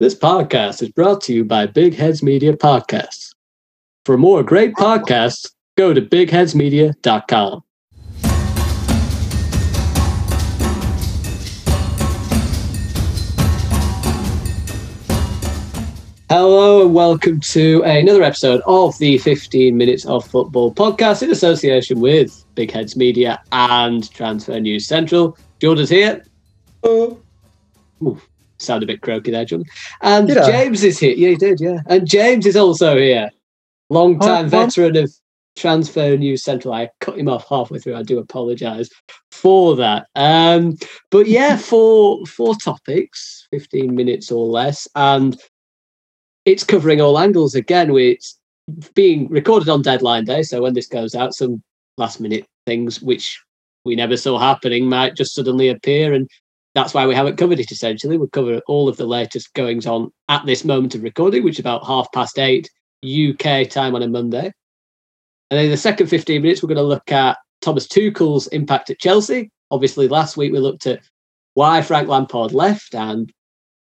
This podcast is brought to you by Big Heads Media Podcasts. For more great podcasts, go to bigheadsmedia.com. Hello and welcome to another episode of the 15 Minutes of Football podcast in association with Big Heads Media and Transfer News Central. Jordan's here. Oh, Ooh, sound a bit croaky there, John. And Did I? James is here. Yeah, he did, yeah. And James is also here. Long time Hi, veteran of Transfer News Central. I cut him off halfway through. I do apologise for that. Um, but yeah, four four topics, 15 minutes or less. And it's covering all angles again. It's being recorded on deadline day. So when this goes out, some last minute things which we never saw happening might just suddenly appear. And that's why we haven't covered it essentially. We'll cover all of the latest goings on at this moment of recording, which is about half past eight UK time on a Monday. And then in the second 15 minutes, we're going to look at Thomas Tuchel's impact at Chelsea. Obviously, last week we looked at why Frank Lampard left and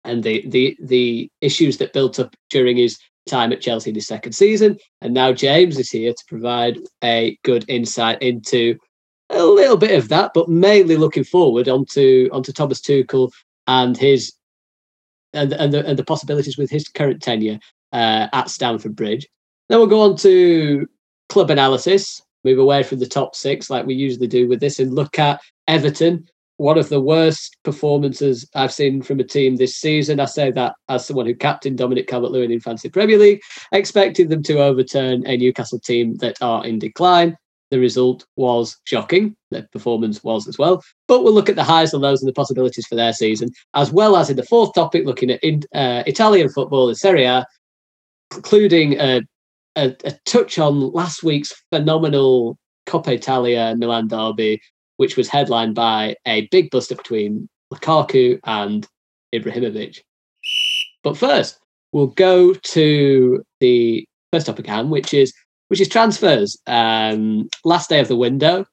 and the the the issues that built up during his time at Chelsea in his second season. And now James is here to provide a good insight into a little bit of that, but mainly looking forward onto onto Thomas Tuchel and his and and the, and the possibilities with his current tenure uh, at Stamford Bridge. Then we'll go on to club analysis, move away from the top six like we usually do with this, and look at Everton. One of the worst performances I've seen from a team this season. I say that as someone who captained Dominic Calvert-Lewin in Fantasy Premier League, expecting them to overturn a Newcastle team that are in decline. The result was shocking. The performance was as well. But we'll look at the highs and lows and the possibilities for their season, as well as in the fourth topic, looking at in, uh, Italian football in Serie A, including a, a, a touch on last week's phenomenal Coppa Italia Milan derby, which was headlined by a big buster between Lukaku and Ibrahimovic. But first, we'll go to the first topic hand, which is which is transfers. Um, last day of the window.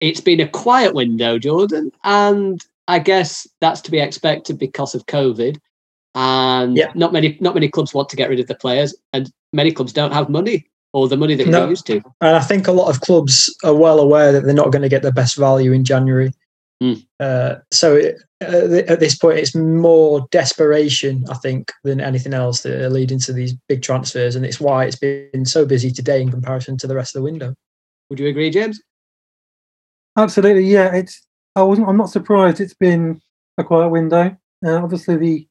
It's been a quiet window, Jordan, and I guess that's to be expected because of COVID. And Yeah. not many not many clubs want to get rid of the players, and many clubs don't have money or the money that No. they used to. and I think a lot of clubs are well aware that they're not going to get the best value in January. Mm. Uh, so it, at this point, it's more desperation, I think, than anything else that are leading to these big transfers, and it's why it's been so busy today in comparison to the rest of the window. Would you agree, James? Absolutely, yeah. It's I wasn't. I'm not surprised. It's been a quiet window. Uh, obviously, the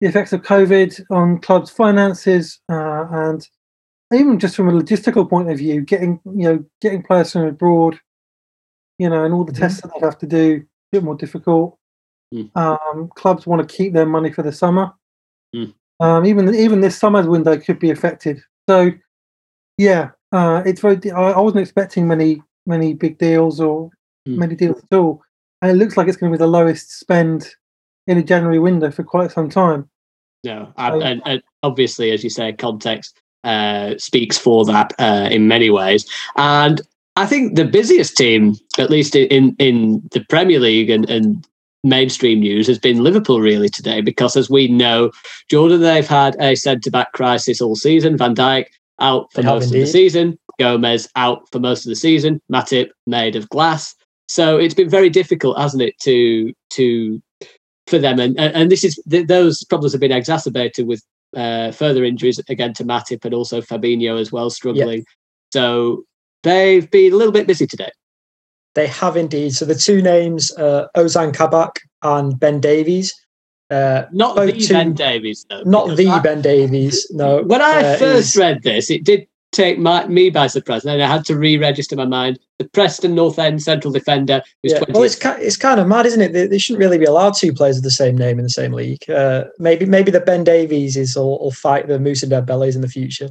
the effects of COVID on clubs' finances, uh, and even just from a logistical point of view, getting you know getting players from abroad, you know, and all the Mhm. tests that they have to do, a bit more difficult. Mm. Um, clubs want to keep their money for the summer. Mm. Um, even even this summer's window could be affected. So, yeah, uh, it's very. I, I wasn't expecting many many big deals or Mm. many deals at all, and it looks like it's going to be the lowest spend in a January window for quite some time. No, So- and, and obviously, as you say, context uh, speaks for that uh, in many ways. And I think the busiest team, at least in in the Premier League and, and mainstream news, has been Liverpool really today. Because as we know, Jordan, they've had a centre back crisis all season. Van Dijk out for They most of the season. Gomez out for most of the season. Matip made of glass. So it's been very difficult, hasn't it, to to for them, and and this is th- those problems have been exacerbated with uh, further injuries again to Matip and also Fabinho as well struggling. So they've been a little bit busy today. They have indeed. So the two names, uh, Ozan Kabak and Ben Davies. Uh, Not the two- Ben Davies though. not the I- Ben Davies. No. When I uh, first read this, it did take my, me by surprise, and I had to re-register my mind. The Preston North End central defender who's Yeah, 20 well, it's it's kind of mad, isn't it? They, they shouldn't really be allowed two players of the same name in the same league. Uh, maybe maybe the Ben Davies is will, will fight the Musa Dembélés in the future.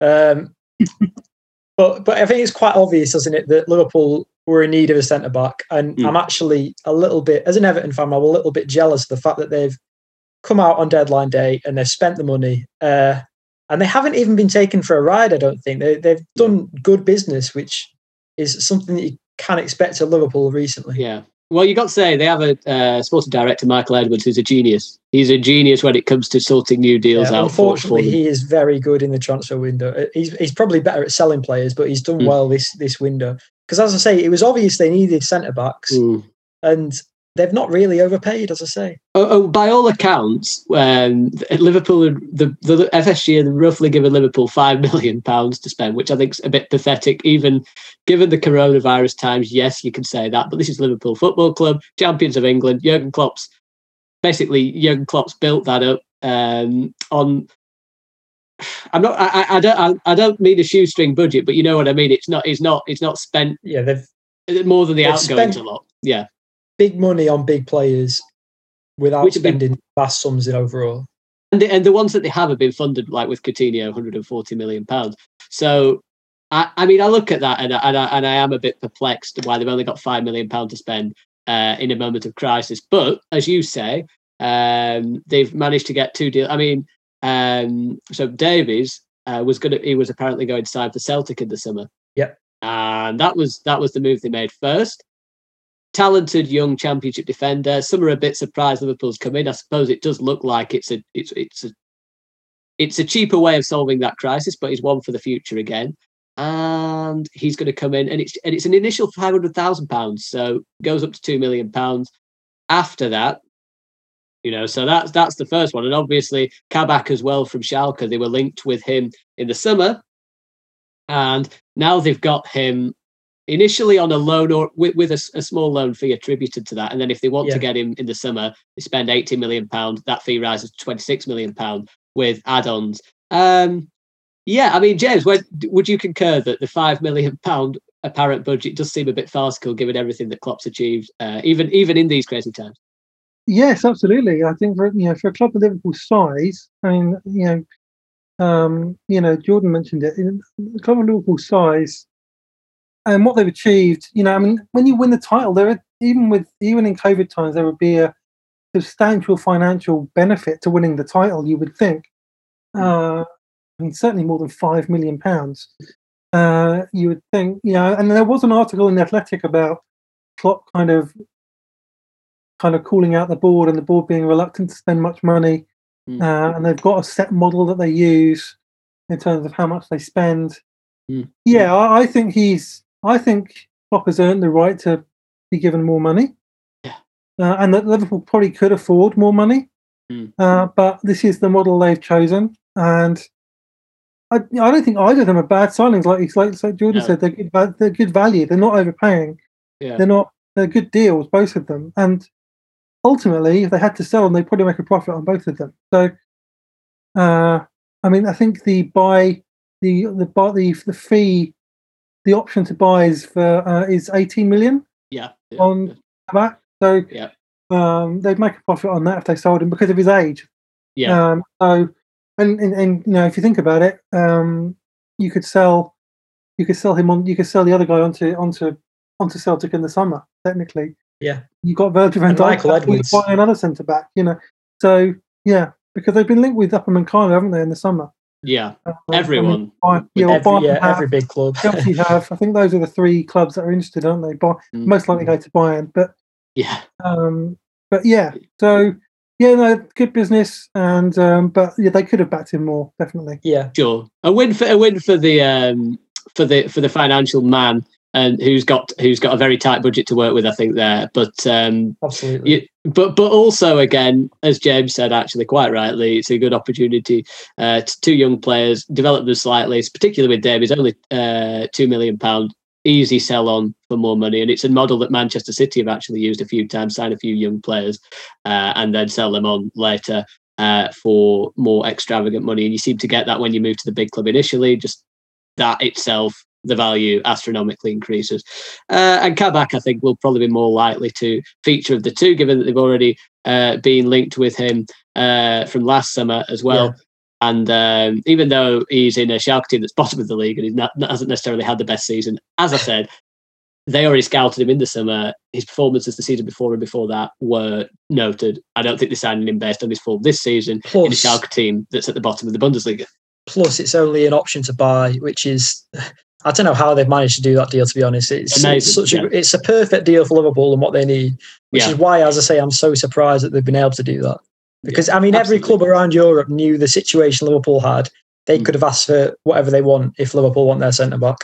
Um, but but I think it's quite obvious, isn't it, that Liverpool were in need of a centre back, and Mm. I'm actually a little bit, as an Everton fan, I'm a little bit jealous of the fact that they've come out on deadline day and they've spent the money. Uh, and they haven't even been taken for a ride. I don't think they, they've done good business, which is something that you can't expect of Liverpool recently. Yeah, well, you got to say they have a uh, sporting director, Michael Edwards, who's a genius. He's a genius when it comes to sorting new deals Yeah, out. unfortunately, for he is very good in the transfer window. Uh, He's he's probably better at selling players, but he's done Mm. well this this window. Because as I say, it was obvious they needed centre backs, Mm. and they've not really overpaid. As I say, Oh, oh, by all accounts, um, Liverpool, the, the FSG had roughly given Liverpool five million pounds to spend, which I think is a bit pathetic, even given the coronavirus times. Yes, you can say that, but this is Liverpool Football Club, champions of England. Jurgen Klopp's basically Jurgen Klopp's built that up um, on. I'm not. I, I- I don't. I, I don't mean a shoestring budget, but you know what I mean. It's not. It's not. It's not spent yeah, they've more than the They've outgoings spent- a lot. Yeah. Big money on big players without Which spending vast sums in overall. and the, and the ones that they have have been funded like with Coutinho, 140 million pounds. So, I, I mean, I look at that and I, and I and I am a bit perplexed why they've only got five million pound to spend uh, in a moment of crisis. But as you say, um, they've managed to get two deals. I mean, um, so Davies uh, was going to he was apparently going to sign for Celtic in the summer. Yep. and that was that was the move they made first. Talented young championship defender. Some are a bit surprised Liverpool's come in. I suppose it does look like it's a it's it's a it's a cheaper way of solving that crisis, but he's one for the future again. And he's going to come in, and it's and it's an initial five hundred thousand pounds, so goes up to two million pounds. After that, you know, so that's that's the first one, and obviously Kabak as well from Schalke. They were linked with him in the summer, and now they've got him initially on a loan or with, with a, a small loan fee attributed to that, and then if they want Yeah. to get him in the summer, they spend eighty million pound. That fee rises to twenty six million pound with add-ons. Um, yeah, I mean, James, would, would you concur that the five million pound apparent budget does seem a bit farcical given everything that Klopp's achieved, uh, even even in these crazy times? Yes, absolutely. I think for you know for a club of Liverpool's size, I mean you know, um, you know Jordan mentioned it. in- A club of Liverpool's size and what they've achieved. You know, I mean, when you win the title, there are, even with even in COVID times, there would be a substantial financial benefit to winning the title. You would think. Uh, I mean, certainly more than five million pounds. Uh, you would think, you know, and there was an article in the Athletic about Klopp kind of kind of calling out the board and the board being reluctant to spend much money. Mm. Uh, and they've got a set model that they use in terms of how much they spend. Mm. Yeah, I, I think he's. I think Klopp has earned the right to be given more money. Yeah. Uh, and that Liverpool probably could afford more money. Mm. Uh, but this is the model they've chosen, and I, I don't think either of them are bad signings. Like like, like Jordan No. said, they're good. They're good value. They're not overpaying. Yeah. They're not. They're good deals, both of them. And ultimately, if they had to sell them, they'd probably make a profit on both of them. So, uh, I mean, I think the buy, the the buy, the the fee, the option to buy is for uh, is eighteen million Yeah. yeah, on back. So, Yeah. um, they'd make a profit on that if they sold him because of his age. Yeah. Um, so, and, and and you know, if you think about it, um, you could sell, you could sell him on, you could sell the other guy onto onto onto Celtic in the summer. Technically, Yeah. You've got Virgil van And Dijk, Michael back, Edwards. buy another centre back. You know, so yeah, because they've been linked with Upamecano, haven't they, in the summer? Yeah. Uh, I mean, Everyone. Yeah, every, yeah, have, every big club. Chelsea have. I think those are the three clubs that are interested, aren't they? By, Mm. most likely go to Bayern, but Yeah. um, but yeah, so yeah, no, good business, and um, but yeah, they could have backed him more, definitely. yeah, Sure. A win for a win for the um for the for the financial man and who's got who's got a very tight budget to work with, I think there. But um absolutely. you, but but also again, as James said, actually quite rightly, it's a good opportunity uh, to two young players develop them slightly, particularly with Davies, only uh, two million pound easy sell on for more money, and it's a model that Manchester City have actually used a few times, sign a few young players, uh, and then sell them on later uh, for more extravagant money. And you seem to get that when you move to the big club initially, just that itself. The value astronomically increases, uh, and Kabak, I think, will probably be more likely to feature of the two, given that they've already uh, been linked with him uh, from last summer as well. And um, even though he's in a Schalke team that's bottom of the league and he hasn't necessarily had the best season, as I said, they already scouted him in the summer. His performances the season before and before that were noted. I don't think they're signing him based on his form this season in a Schalke team that's at the bottom of the Bundesliga. plus, it's only an option to buy, which is I don't know how they've managed to do that deal. To be honest, it's, Amazing, it's such yeah. a it's a perfect deal for Liverpool and what they need, which Yeah. is why, as I say, I'm so surprised that they've been able to do that. Because I mean, every club around Europe knew the situation Liverpool had. They Mm. could have asked for whatever they want if Liverpool want their centre back.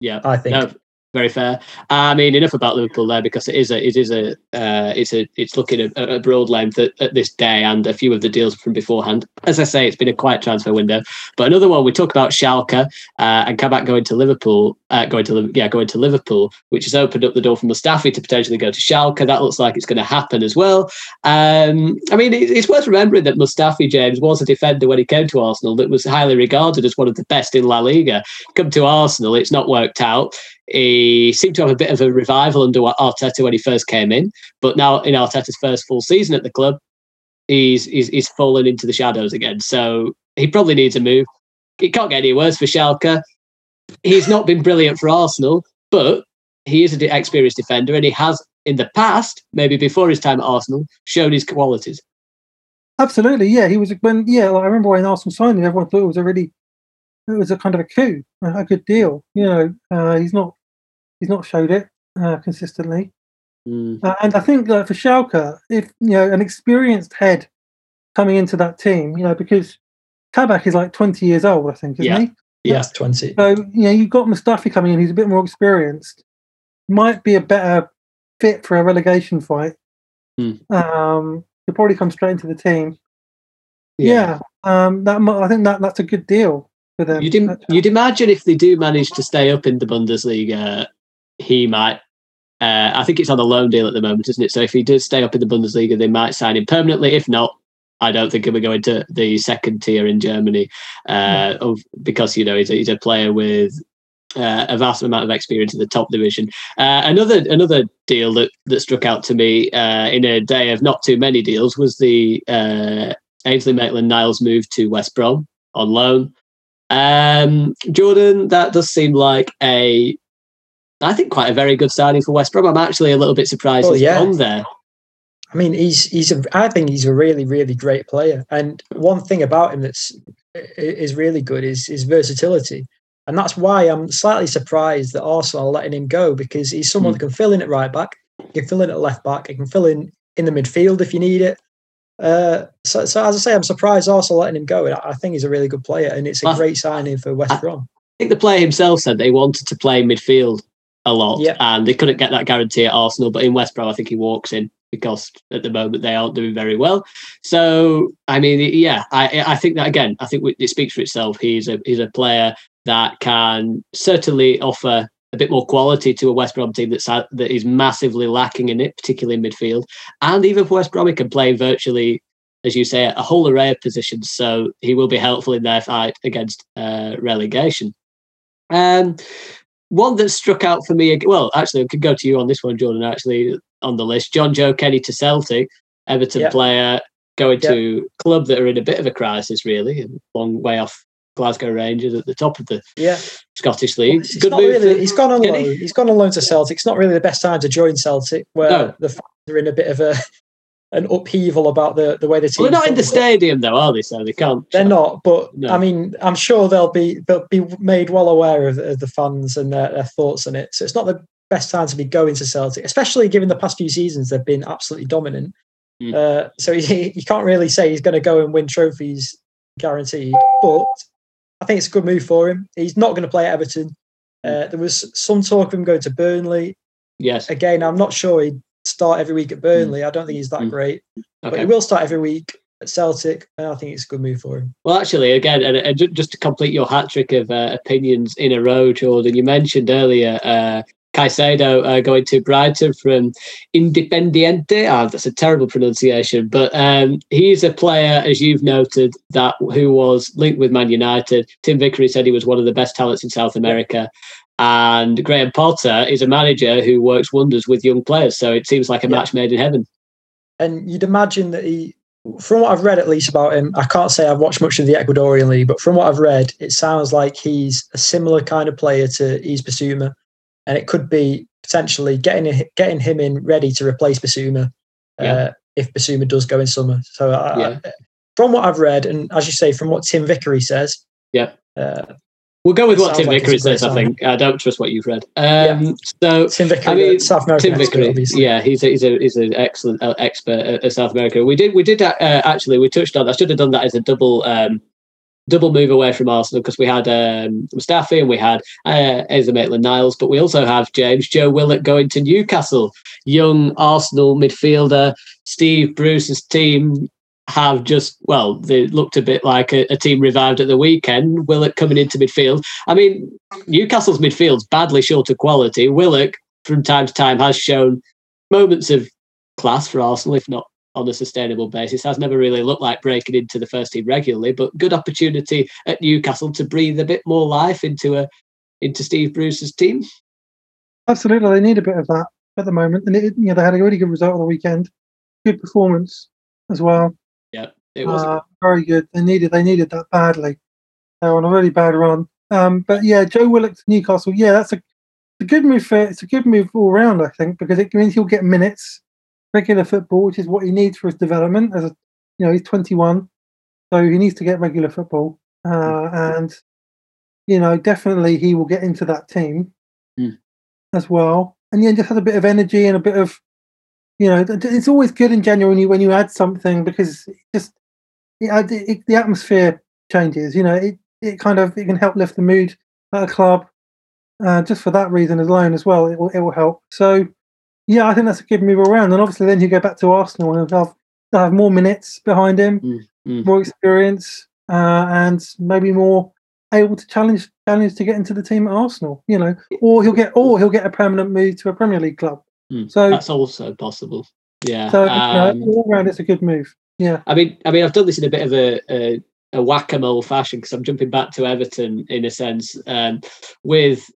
Yeah, I think. no, very fair. I mean, enough about Liverpool there because it is a, it is a, uh, it's a, it's looking at a broad length at, at this day, and a few of the deals from beforehand. As I say, it's been a quiet transfer window. But another one, we talk about Schalke uh, and Kabak going to Liverpool, uh, going to yeah, going to Liverpool, which has opened up the door for Mustafi to potentially go to Schalke. That looks like it's going to happen as well. Um, I mean, it, it's worth remembering that Mustafi James was a defender when he came to Arsenal that was highly regarded as one of the best in La Liga. Come to Arsenal, it's not worked out. He seemed to have a bit of a revival under Arteta when he first came in, but now in Arteta's first full season at the club, he's he's, he's fallen into the shadows again. So he probably needs a move. It can't get any worse for Schalke. He's not been brilliant for Arsenal, but he is an experienced defender, and he has in the past, maybe before his time at Arsenal, shown his qualities. Absolutely, yeah. He was when yeah. Like, I remember when Arsenal signed him, everyone thought it was a really, it was a kind of a coup, a, good deal. You know, uh, he's not, he's not showed it uh, consistently. Mm. Uh, and I think like for Schalke, if you know an experienced head coming into that team, you know, because Kabak is like twenty years old, I think, isn't Yeah. he? Yeah. That's twenty. So you know, you've got Mustafi coming in, who's a bit more experienced, might be a better fit for a relegation fight. Hmm. Um, he'll probably come straight into the team. Yeah, um, that I think that that's a good deal for them. You'd, Im- you'd imagine if they do manage to stay up in the Bundesliga, he might. Uh, I think it's on a loan deal at the moment, isn't it? So if he does stay up in the Bundesliga, they might sign him permanently. If not, I don't think he'll be going to the second tier in Germany uh, of, because you know he's a, he's a player with uh, a vast amount of experience in the top division. Uh, another another deal that, that struck out to me uh, in a day of not too many deals was the uh, Ainsley Maitland Niles move to West Brom on loan. Um, Jordan, that does seem like a, I think, quite a very good signing for West Brom. I'm actually a little bit surprised Well, he's yeah. gone there. I mean, he's he's a, I think he's a really really great player. And one thing about him that's is really good is his versatility, and that's why I'm slightly surprised that Arsenal are letting him go because he's someone Hmm. that can fill in at right back, he can fill in at left back, he can fill in in the midfield if you need it. Uh, so, so as I say, I'm surprised Arsenal letting him go. I I think he's a really good player, and it's a Well, great signing for West I- Brom. I think the player himself said they wanted to play midfield a lot, Yeah. and they couldn't get that guarantee at Arsenal. But in West Brom, I think he walks in because at the moment they aren't doing very well. So I mean, yeah, I I think that again, I think it speaks for itself. He's a he's a player that can certainly offer a bit more quality to a West Brom team that's that is massively lacking in it, particularly in midfield. And even for West Brom, he can play virtually, as you say, a whole array of positions. So he will be helpful in their fight against uh, relegation. Um, one that struck out for me, well, actually, I could go to you on this one, Jordan. Actually, on the list, Jonjoe Kenny to Celtic, Everton Yeah. player going Yeah. to club that are in a bit of a crisis, really, a long way off Glasgow Rangers at the top of the Yeah, Scottish League. it's Good move. really. He's gone on loan. He's gone on loan to Celtic. It's not really the best time to join Celtic, where No. the fans are in a bit of a an upheaval about the the way the team. Well, they're not in the stadium though, are they? So they can't. They're not, but No. I mean, I'm sure they'll be they'll be made well aware of, of the fans and their, their thoughts on it. So it's not the best time to be going to Celtic, especially given the past few seasons they've been absolutely dominant. Mm. Uh, so he, you can't really say he's going to go and win trophies guaranteed, but I think it's a good move for him. He's not going to play at Everton. Uh, there was some talk of him going to Burnley. Yes. Again, I'm not sure he'd start every week at Burnley. I don't think he's that Mm. great, but he will start every week at Celtic, and I think it's a good move for him. Well, actually, again, and, and just to complete your hat trick of uh, opinions in a row, Jordan, you mentioned earlier uh, Caicedo uh, going to Brighton from Independiente. Ah, that's a terrible pronunciation, but um, he's a player, as you've noted, that who was linked with Man United. Tim Vickery said he was one of the best talents in South America. And Graham Potter is a manager who works wonders with young players. So it seems like a Yeah. match made in heaven. And you'd imagine that he, from what I've read at least about him, I can't say I've watched much of the Ecuadorian league, but from what I've read, it sounds like he's a similar kind of player to Yves Bissouma, and it could be potentially getting getting him in ready to replace Bissouma Yeah. uh, if Bissouma does go in summer. So, I, Yeah. I, from what I've read, and as you say, from what Tim Vickery says, Yeah. uh, We'll go with what Tim like Vickery great says. I think I don't trust what you've read. Um, So Tim Vickery, I mean, South American Tim Vickery, obviously. yeah, he's a, he's a he's an excellent uh, expert at, at South America. We did we did uh, actually we touched on. That, I should have done that as a double um, double move away from Arsenal because we had um, Mustafi and we had uh, Asa Maitland Niles, but we also have James Joe Willock going to Newcastle, young Arsenal midfielder. Steve Bruce's team have just well, they looked a bit like a, a team revived at the weekend. Willock coming into midfield. I mean, Newcastle's midfield's badly short of quality. Willock from time to time has shown moments of class for Arsenal, if not on a sustainable basis. Has never really looked like breaking into the first team regularly, but good opportunity at Newcastle to breathe a bit more life into a into Steve Bruce's team. Absolutely, they need a bit of that at the moment, and it, you know they had a really good result on the weekend, good performance as well. It was. Uh, very good. They needed they needed that badly. They were on a really bad run. Um, but yeah, Joe Willock to Newcastle. Yeah, that's a, a good move for it's a good move all round. I think because it means he'll get minutes, regular football, which is what he needs for his development. As a you know, he's 21, so he needs to get regular football. Uh, and you know, definitely he will get into that team Mm. as well. And yeah, just has a bit of energy and a bit of you know, it's always good in January when you, when you add something because it just it, it, the atmosphere changes. You know, it, it kind of it can help lift the mood at a club. Uh, just for that reason alone as well, it will it will help. So yeah, I think that's a good move around. And obviously, then you go back to Arsenal and have they'll have more minutes behind him, mm. more experience, uh, and maybe more able to challenge challenge to get into the team at Arsenal. You know, or he'll get or he'll get a permanent move to a Premier League club. Mm. So That's also possible. Yeah. so you um, know, all round, it's a good move. Yeah. I mean, I mean, I've done this in a bit of a, a, a whack-a-mole fashion because I'm jumping back to Everton in a sense um, with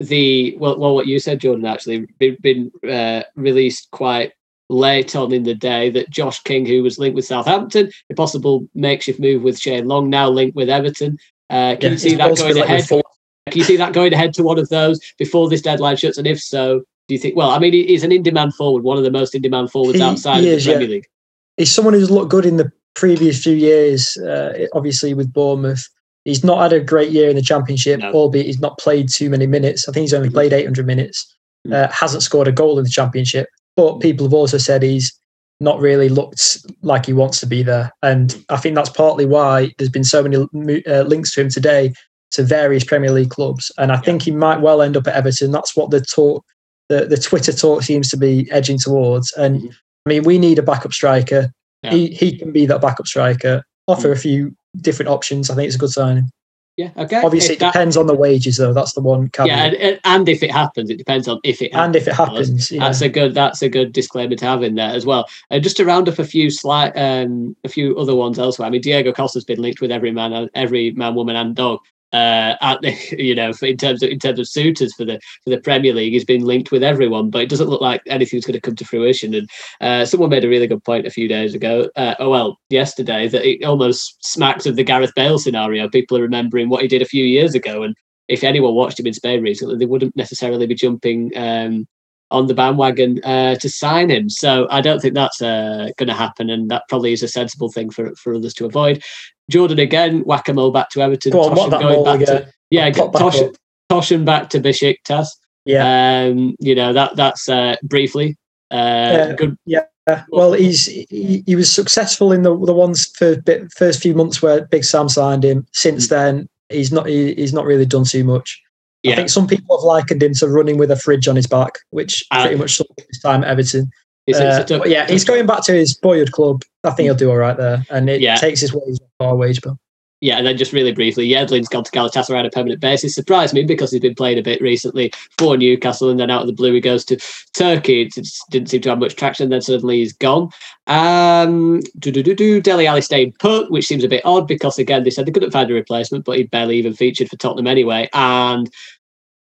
the well, well, what you said, Jordan, actually been, been uh, released quite late on in the day that Josh King, who was linked with Southampton, a possible makeshift move with Shane Long, now linked with Everton. Uh, can Yeah, you see that going ahead? Can you see that going ahead to one of those before this deadline shuts? And if so, do you think? Well, I mean, he's an in-demand forward, one of the most in-demand forwards outside he of is, the yeah. Premier League. He's someone who's looked good in the previous few years. Uh, obviously, with Bournemouth, he's not had a great year in the Championship, No. albeit he's not played too many minutes. I think he's only Mhm. played 800 minutes. Mhm. Uh, hasn't scored a goal in the Championship, but people have also said he's not really looked like he wants to be there, and I think that's partly why there's been so many uh, links to him today to various Premier League clubs, and I think he might well end up at Everton. That's what the talk, the the Twitter talk seems to be edging towards, and. I mean, we need a backup striker. Yeah. He he can be that backup striker. Offer a few different options. I think it's a good signing. Yeah, okay. Obviously, If it that- depends on the wages, though. That's the one caveat. yeah, and, and- and if it happens, it depends on if it happens. and if it happens, know. That's a good. That's a good disclaimer to have in there as well. And just to round up a few slight, um, a few other ones elsewhere. I mean, Diego Costa's been linked with every man, every man, woman, and dog. Uh, at the, you know, in terms of in terms of suitors for the for the Premier League, he's been linked with everyone, but it doesn't look like anything's going to come to fruition. And uh, someone made a really good point a few days ago. Uh, oh well, yesterday that it almost smacks of the Gareth Bale scenario. People are remembering what he did a few years ago, and if anyone watched him in Spain recently, they wouldn't necessarily be jumping um, on the bandwagon uh, to sign him. So I don't think that's uh, going to happen, and that probably is a sensible thing for for others to avoid. Jordan again, whack a mole back to Everton. Go on, going back again? to yeah, back Tosh. Tosun back to Besiktas. Yeah. Um, you know that that's uh, briefly. Uh, Yeah. good. Yeah, well, he's he, he was successful in the the ones for bit, first few months where Big Sam signed him. Since then, he's not he, he's not really done too much. I think some people have likened him to running with a fridge on his back, which Uh, pretty much sums his time at Everton. it's, it's Uh, a yeah, he's going back to his boyhood club. I think he'll do all right there, and it Yeah. takes his wages off our wage bill. Yeah, and then just really briefly, Yedlin's gone to Galatasaray on a permanent basis. Surprised me because he's been playing a bit recently for Newcastle, and then out of the blue he goes to Turkey. It didn't seem to have much traction. Then suddenly he's gone. Um, do do do do. Dele Alli staying put, which seems a bit odd because again they said they couldn't find a replacement, but he barely even featured for Tottenham anyway. And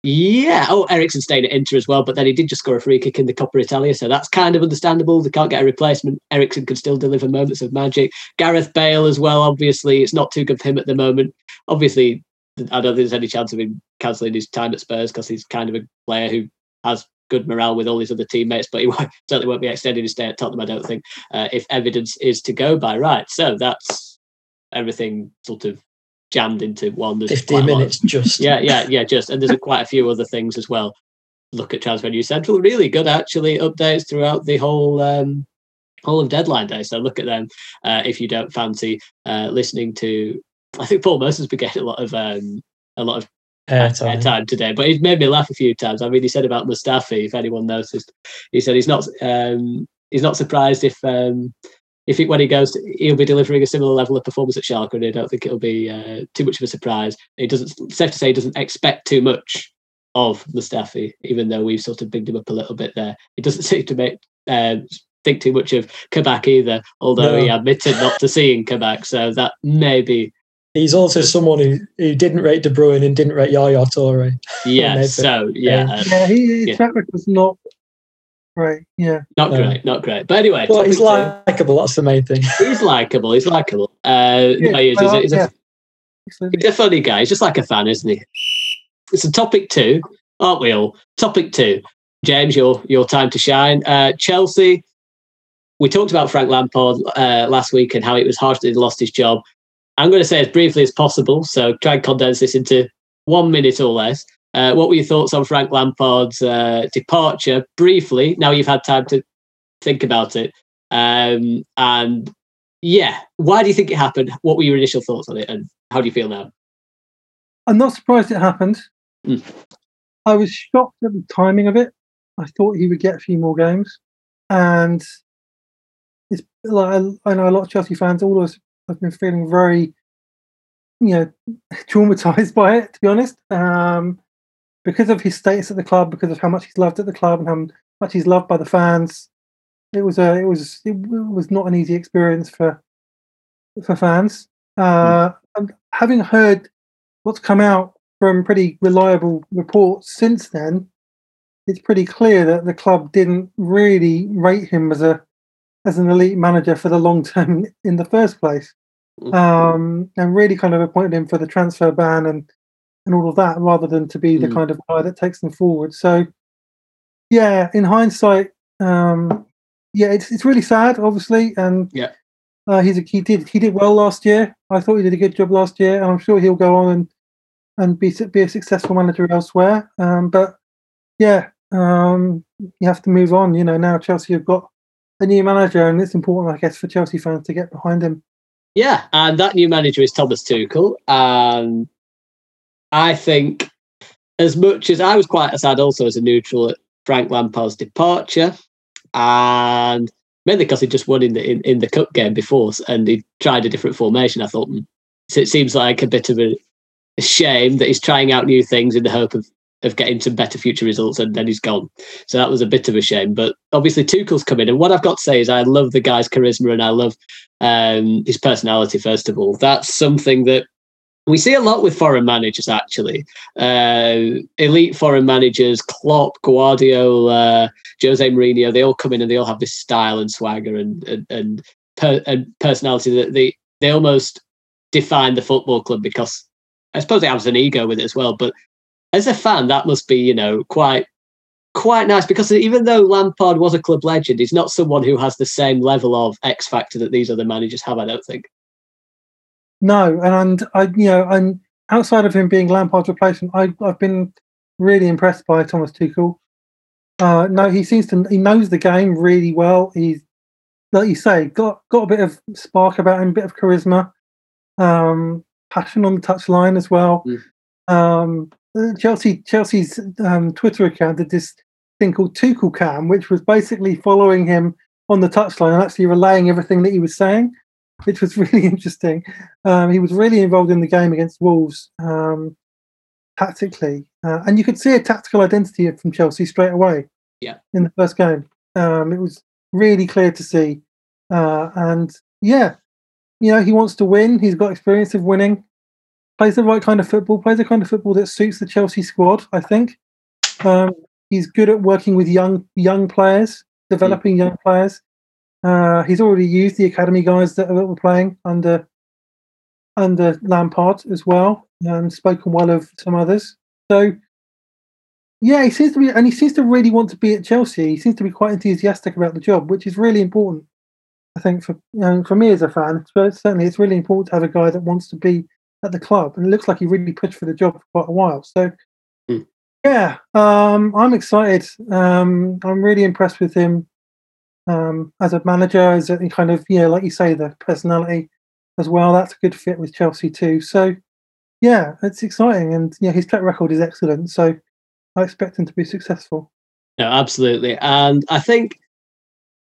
yeah, oh Eriksen staying at Inter as well, but then he did just score a free kick in the Coppa Italia, so that's kind of understandable. They can't get a replacement. Eriksen can still deliver moments of magic. Gareth Bale as well. Obviously, it's not too good for him at the moment. Obviously, I don't think there's any chance of him cancelling his time at Spurs because he's kind of a player who has good morale with all his other teammates, but he won't, certainly won't be extending his stay at Tottenham. I don't think, uh, if evidence is to go by. Right, so that's everything sort of jammed into one. There's 15 quite of- minutes just. yeah, yeah, yeah, just and there's a, quite a few other things as well. Look at Transfer News Central, really good actually. Updates throughout the whole um, whole of deadline day. So look at them uh, if you don't fancy uh, listening to. I think Paul Merson's been getting a lot of um, a lot of Airtime. time today, but he's made me laugh a few times. I mean, he said about Mustafi. If anyone noticed, he said he's not um, he's not surprised if um, if he, when he goes, to, he'll be delivering a similar level of performance at Schalke, and I don't think it'll be uh, too much of a surprise. He doesn't safe to say he doesn't expect too much of Mustafi, even though we've sort of bigged him up a little bit there. He doesn't seem to make um, think too much of Kabak either, although he admitted not to seeing Kabak, so that may be He's also someone who, who didn't rate De Bruyne and didn't rate Yaya Toure. yeah. so yeah, uh, Yeah, he, his Yeah. track record's not great. Yeah. not No. great, not great. But anyway, Well, he's likable. That's the main thing. he's likable. He's likable. Uh, Yeah, no, he is. He's, a, he's, yeah. Absolutely. he's a funny guy. He's just like a fan, isn't he? It's a topic two, aren't we all? Topic two, James, your your time to shine. Uh, Chelsea. We talked about Frank Lampard uh, last week and how it was harsh that he lost his job. I'm going to say as briefly as possible, so try and condense this into one minute or less. Uh, what were your thoughts on Frank Lampard's uh, departure? Briefly, now you've had time to think about it. Um, and yeah, why do you think it happened? What were your initial thoughts on it, and how do you feel now? I'm not surprised it happened. Mm. I was shocked at the timing of it. I thought he would get a few more games, and it's like I, I know a lot of Chelsea fans. All of us have been feeling very, you know, traumatized by it. To be honest, um, because of his status at the club, because of how much he's loved at the club, and how much he's loved by the fans. It was a, it was, it was not an easy experience for for fans. Uh, and having heard what's come out from pretty reliable reports since then, it's pretty clear that the club didn't really rate him as a as an elite manager for the long term in the first place, um, and really kind of appointed him for the transfer ban and and all of that, rather than to be the Mm. kind of guy that takes them forward. So, yeah, in hindsight, um, yeah, it's it's really sad, obviously, and Yeah. uh, he's a, he did he did well last year. I thought he did a good job last year, and I'm sure he'll go on and and be be a successful manager elsewhere. Um, but yeah, um, you have to move on. You know, now Chelsea have got a new manager, and it's important, I guess, for Chelsea fans to get behind him. Yeah, and that new manager is Thomas Tuchel, and I think as much as I was quite as sad also as a neutral at Frank Lampard's departure, and mainly because he just won in the in, in the cup game before, and he tried a different formation. I thought hmm, so it seems like a bit of a, a shame that he's trying out new things in the hope of of getting some better future results, and then he's gone. So that was a bit of a shame. But obviously Tuchel's come in, and what I've got to say is I love the guy's charisma, and I love um, his personality. First of all, that's something that we see a lot with foreign managers. Actually, uh, elite foreign managers, Klopp, Guardiola, Jose Mourinho, they all come in and they all have this style and swagger and and and, per, and personality that they they almost define the football club because I suppose they have an ego with it as well. But as a fan, that must be you know quite quite nice because even though Lampard was a club legend, he's not someone who has the same level of X factor that these other managers have. I don't think. No, and I, you know, and outside of him being Lampard's replacement, I, I've been really impressed by Thomas Tuchel. Uh, no, he seems to he knows the game really well. He's like you say, got got a bit of spark about him, a bit of charisma, um, passion on the touchline as well. Mm. Um, uh, Chelsea Chelsea's um, Twitter account did this thing called Tuchel Cam, which was basically following him on the touchline and actually relaying everything that he was saying, which was really interesting. Um, he was really involved in the game against Wolves um, tactically, uh, and you could see a tactical identity from Chelsea straight away. Yeah. in the first game, um, it was really clear to see, uh, and yeah, you know he wants to win. He's got experience of winning. Plays the right kind of football. Plays the kind of football that suits the Chelsea squad. I think um, he's good at working with young young players, developing young players. Uh, he's already used the academy guys that, were playing under under Lampard as well, and spoken well of some others. So, yeah, he seems to be, and he seems to really want to be at Chelsea. He seems to be quite enthusiastic about the job, which is really important. I think for you know, for me as a fan, but certainly it's really important to have a guy that wants to be at the club, and it looks like he really pushed for the job for quite a while. So, Hmm. yeah, um, I'm excited. Um, I'm really impressed with him um, as a manager, as a kind of yeah, like you say, the personality as well. That's a good fit with Chelsea too. So, yeah, it's exciting, and yeah, his track record is excellent. So, I expect him to be successful. No, absolutely. And I think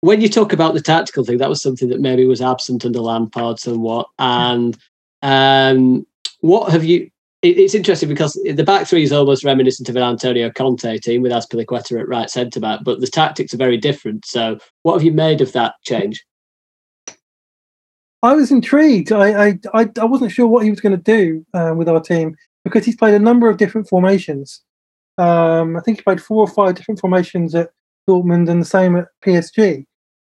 when you talk about the tactical thing, that was something that maybe was absent under Lampard somewhat. And um, what have you? It- It's interesting because the back three is almost reminiscent of an Antonio Conte team with Azpilicueta at right centre back, but the tactics are very different. So, what have you made of that change? I was intrigued. I I, I, I wasn't sure what he was going to do uh, with our team because he's played a number of different formations. Um, I think he played four or five different formations at Dortmund and the same at PSG.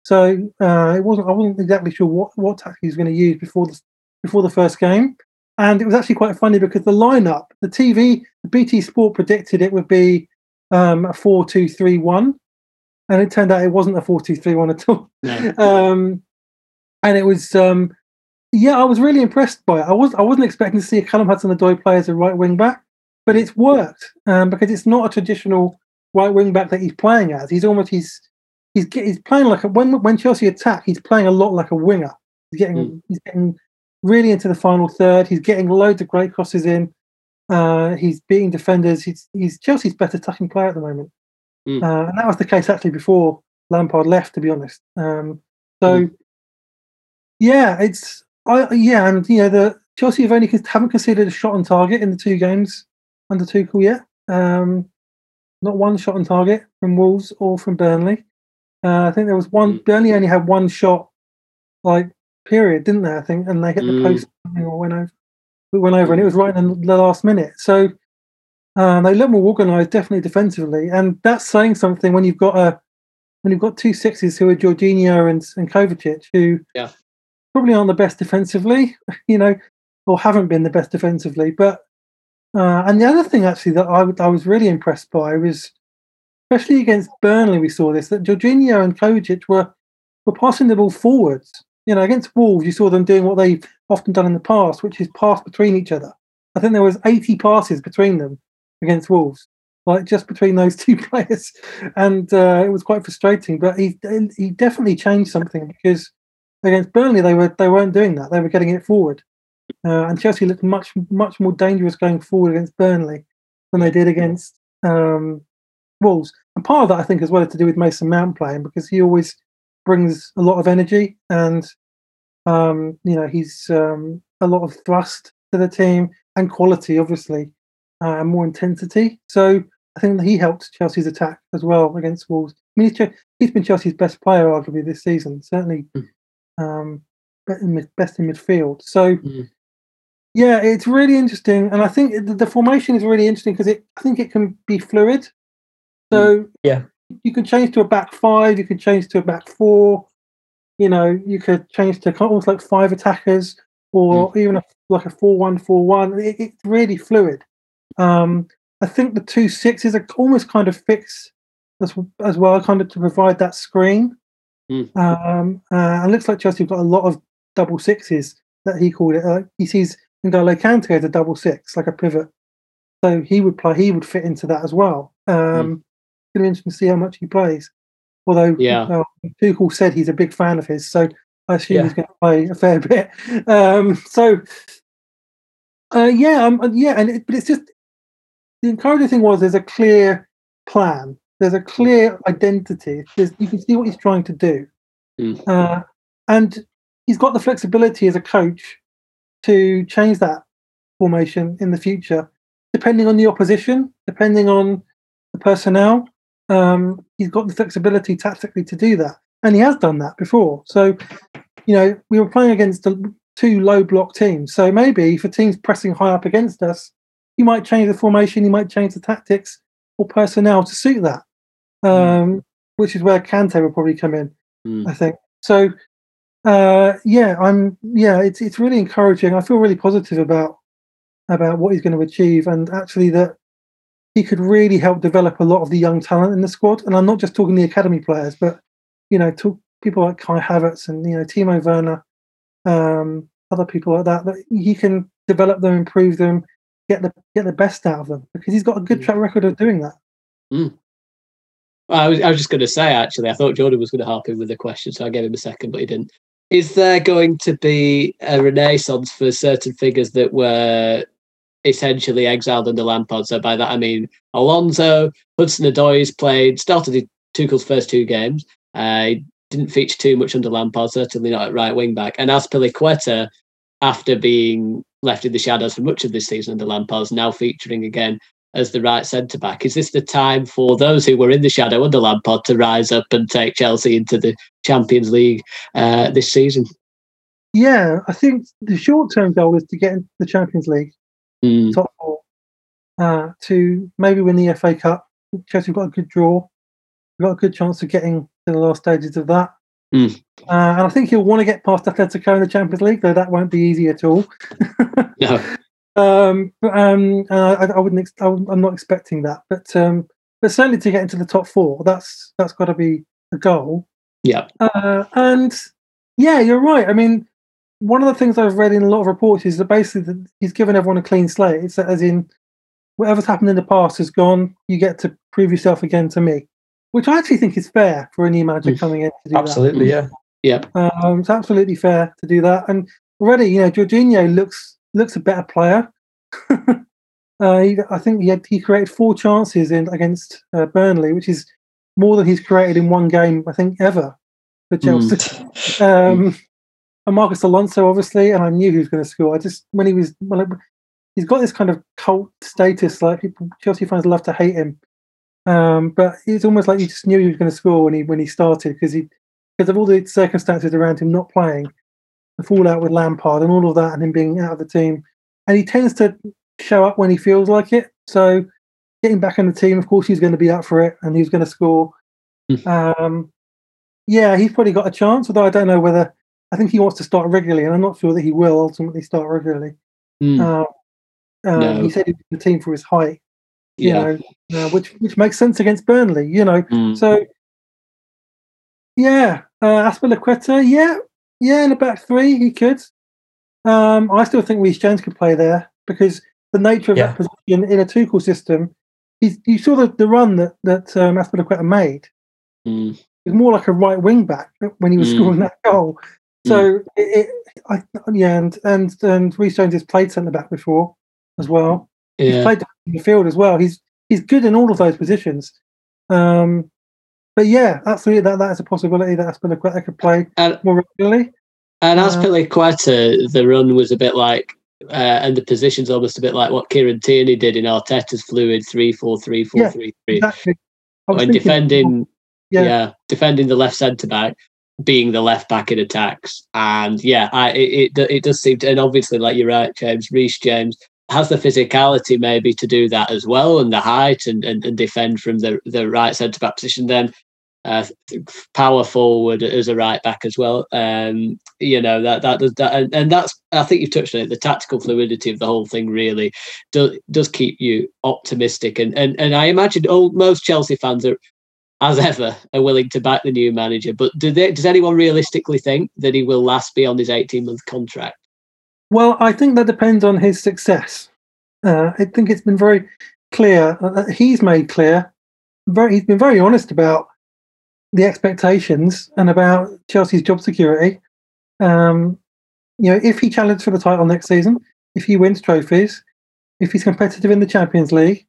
So uh, it wasn't. I wasn't exactly sure what what tactic he was going to use before the before the first game. And it was actually quite funny because the lineup, the TV, the BT Sport predicted it would be um, a four-two-three-one, and it turned out it wasn't a four-two-three-one at all No. um, and it was um, yeah, I was really impressed by it. I was I wasn't expecting to see Callum Hudson-Odoi play as a right wing back, but it's worked um, because it's not a traditional right wing back that he's playing as. He's almost he's he's he's playing like a, when when Chelsea attack, he's playing a lot like a winger. He's getting Mm. he's getting really into the final third. He's getting loads of great crosses in. Uh, he's beating defenders. He's he's Chelsea's better attacking player at the moment, Mm. uh, and that was the case actually before Lampard left. To be honest, um, so yeah, it's I yeah, and you know the Chelsea have only haven't considered a shot on target in the two games under Tuchel yet. Um, not one shot on target from Wolves or from Burnley. Uh, I think there was one. Burnley only had one shot, like period, didn't they? I think, and they hit the Mm. post or went over. We went over, and it was right in the last minute. So um, they look more organised, definitely defensively, and that's saying something when you've got a when you've got two sixes who are Jorginho and and Kovacic, who Yeah. probably aren't the best defensively, you know, or haven't been the best defensively. But uh, and the other thing actually that I, I was really impressed by was, especially against Burnley, we saw this that Jorginho and Kovacic were were passing the ball forwards. You know, against Wolves, you saw them doing what they've often done in the past, which is pass between each other. I think there was 80 passes between them against Wolves, like just between those two players, and uh, it was quite frustrating. But he he definitely changed something because against Burnley they were they weren't doing that; they were getting it forward, uh, and Chelsea looked much much more dangerous going forward against Burnley than they did against um, Wolves. And part of that, I think, as well, is to do with Mason Mount playing because he always brings a lot of energy and um, you know he's um, a lot of thrust to the team and quality, obviously, uh, and more intensity. So I think that he helped Chelsea's attack as well against Wolves. I mean, he's, he's been Chelsea's best player arguably this season, certainly Mm. um, in best in midfield. So Mm. yeah, it's really interesting, and I think the, the formation is really interesting because it I think it can be fluid. So Yeah. You can change to a back five, you can change to a back four. You know, you could change to almost like five attackers, or even a, like a four-one-four-one. It, it's really fluid. Um, I think the two sixes are almost kind of fixed as, as well, kind of to provide that screen. Mm. Um, uh, and it looks like Chelsea got a lot of double sixes that he called it. Uh, he sees N'Golo Kante as a double six, like a pivot. So he would play. He would fit into that as well. Um, Going to be interesting to see how much he plays. Although Yeah. uh, Tuchel said he's a big fan of his, so I assume Yeah. he's going to play a fair bit. Um, so uh, yeah, um, uh, yeah, and it, but it's just the encouraging thing was there's a clear plan. There's a clear identity. There's, you can see what he's trying to do, Mm. uh, and he's got the flexibility as a coach to change that formation in the future, depending on the opposition, depending on the personnel. Um, he's got the flexibility tactically to do that, and he has done that before. So, you know, we were playing against a, two low block teams. So maybe for teams pressing high up against us, he might change the formation, he might change the tactics or personnel to suit that. Um, which is where Kante will probably come in, Mm. I think. So uh, yeah, I'm yeah, it's it's really encouraging. I feel really positive about about what he's going to achieve, and actually that he could really help develop a lot of the young talent in the squad. And I'm not just talking the academy players, but you know, talk, people like Kai Havertz and you know Timo Werner, um, other people like that. That he can develop them, improve them, get the get the best out of them because he's got a good Mm. track record of doing that. Well, I was, I was just going to say, actually, I thought Jordan was going to help in with the question, so I gave him a second, but he didn't. Is there going to be a renaissance for certain figures that were essentially exiled under Lampard? So by that I mean Alonso, Hudson Odoi played, started Tuchel's first two games. Uh, he didn't feature too much under Lampard, certainly not at right wing back. And Azpilicueta, after being left in the shadows for much of this season under Lampard, now featuring again as the right centre back. Is this the time for those who were in the shadow under Lampard to rise up and take Chelsea into the Champions League uh, this season? Yeah, I think the short term goal is to get into the Champions League Mm, top four, uh, to maybe win the FA Cup. Chelsea got a good draw. We've got a good chance of getting to the last stages of that. Mm. Uh, and I think he'll want to get past Atletico in the Champions League, though that won't be easy at all. no. Um, but, um, uh, I, I wouldn't. Ex- I, am not expecting that, but um, but certainly to get into the top four, that's that's got to be a goal. Yeah. Uh, and yeah, you're right. I mean, one of the things I've read in a lot of reports is that basically that he's given everyone a clean slate. It's that as in whatever's happened in the past is gone. You get to prove yourself again to me, which I actually think is fair for a new manager Mm. coming in to do Absolutely, yeah. Yeah. that. Um, it's absolutely fair to do that. And already, you know, Jorginho looks looks a better player. uh, he, I think he had, he created four chances in against uh, Burnley, which is more than he's created in one game, I think, ever for Chelsea. Um, and Marcos Alonso, obviously, and I knew he was going to score. I just when he was, well, it- he's got this kind of cult status. Like people, Chelsea fans love to hate him, um, but it's almost like you just knew he was going to score when he when he started because he because of all the circumstances around him not playing, the fallout with Lampard and all of that, and him being out of the team, and he tends to show up when he feels like it. So getting back in the team, of course, he's going to be up for it, and he's going to score. Um, yeah, he's probably got a chance, although I don't know whether. I think he wants to start regularly, and I'm not sure that he will ultimately start regularly. Mm, Uh, uh, No. He said he was in the team for his height, you yeah. know, uh, which which makes sense against Burnley, you know. Mm, So, yeah, uh, Azpilicueta, yeah, yeah, in the back three, he could. Um, I still think Reece James could play there because the nature of Yeah. that position in a Tuchel system, he's, you saw the, the run that that um, Azpilicueta made. mm, It was more like a right wing back when he was Mm. scoring that goal. So, it, it, I, yeah, and and and Reece James has played centre back before as well. He's yeah. played in the field as well. He's he's good in all of those positions. Um, but yeah, absolutely, that that is a possibility that Azpilicueta could play And, more regularly. and as Uh, the run was a bit like, uh, and the position's almost a bit like what Kieran Tierney did in Arteta's fluid 3 4 3 4 Yeah, 3 3. Exactly. When thinking- defending, yeah, yeah. defending the left centre back, being the left back in attacks, and yeah, I, it, it it does seem to, and obviously, like you're right, James Reece James has the physicality maybe to do that as well, and the height, and and, and defend from the the right centre back position. Then uh, power forward as a right back as well. Um, you know that that does that, and, and that's I think you've touched on it. The tactical fluidity of the whole thing really does does keep you optimistic, and and and I imagine all most Chelsea fans are as ever, are willing to back the new manager. But do they, does anyone realistically think that he will last beyond his 18 month contract? Well, I think that depends on his success. Uh, I think it's been very clear. Uh, that he's made clear. Very, he's been very honest about the expectations and about Chelsea's job security. Um, you know, if he challenges for the title next season, if he wins trophies, if he's competitive in the Champions League,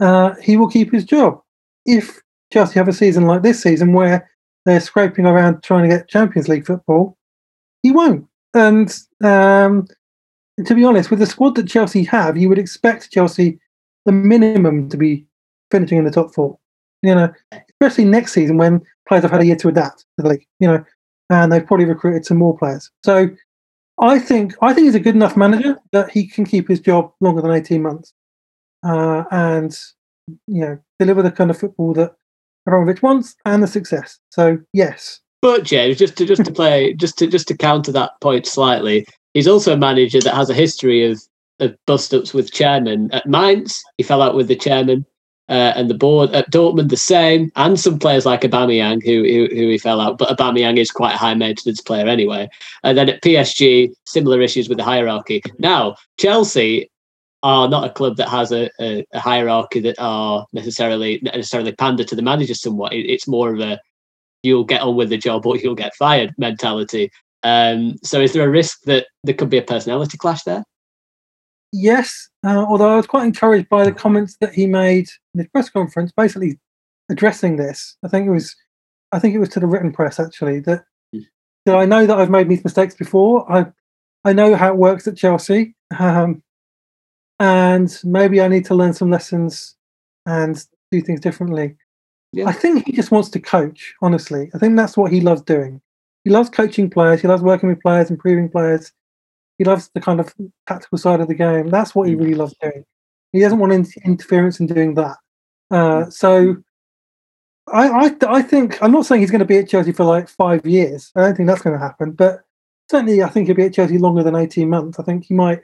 uh, he will keep his job. If Chelsea have a season like this season where they're scraping around trying to get Champions League football, he won't. And um, to be honest, with the squad that Chelsea have, you would expect Chelsea the minimum to be finishing in the top four. You know, especially next season when players have had a year to adapt to the league. You know, and they've probably recruited some more players. So I think I think he's a good enough manager that he can keep his job longer than eighteen months, uh, and you know deliver the kind of football that Abramovich wants and the success. So yes, But James, just to just to play, just to just to counter that point slightly, he's also a manager that has a history of of bust ups with chairman. At Mainz, he fell out with the chairman. uh, and the board at Dortmund the same, and some players like Aubameyang who, who who he fell out, but Aubameyang is quite a high maintenance player anyway. And then at PSG, similar issues with the hierarchy. Now Chelsea are not a club that has a, a, a hierarchy that are necessarily necessarily pander to the manager somewhat. It, it's more of a you'll get on with the job or you'll get fired mentality. Um, so is there a risk that there could be a personality clash there? Yes, uh, although I was quite encouraged by the comments that he made in his press conference, basically addressing this. I think it was, I think it was to the written press actually that mm. that I know that I've made these mistakes before. I I know how it works at Chelsea, um, and maybe I need to learn some lessons and do things differently. Yeah. I think he just wants to coach. Honestly, I think that's what he loves doing. He loves coaching players. He loves working with players, improving players he loves the kind of tactical side of the game. That's what he mm. really loves doing. He doesn't want in- interference in doing that. Uh, mm. so I, I, I think I'm not saying he's going to be at Chelsea for like five years. I don't think that's going to happen. But certainly, I think he'll be at Chelsea longer than 18 months. I think he might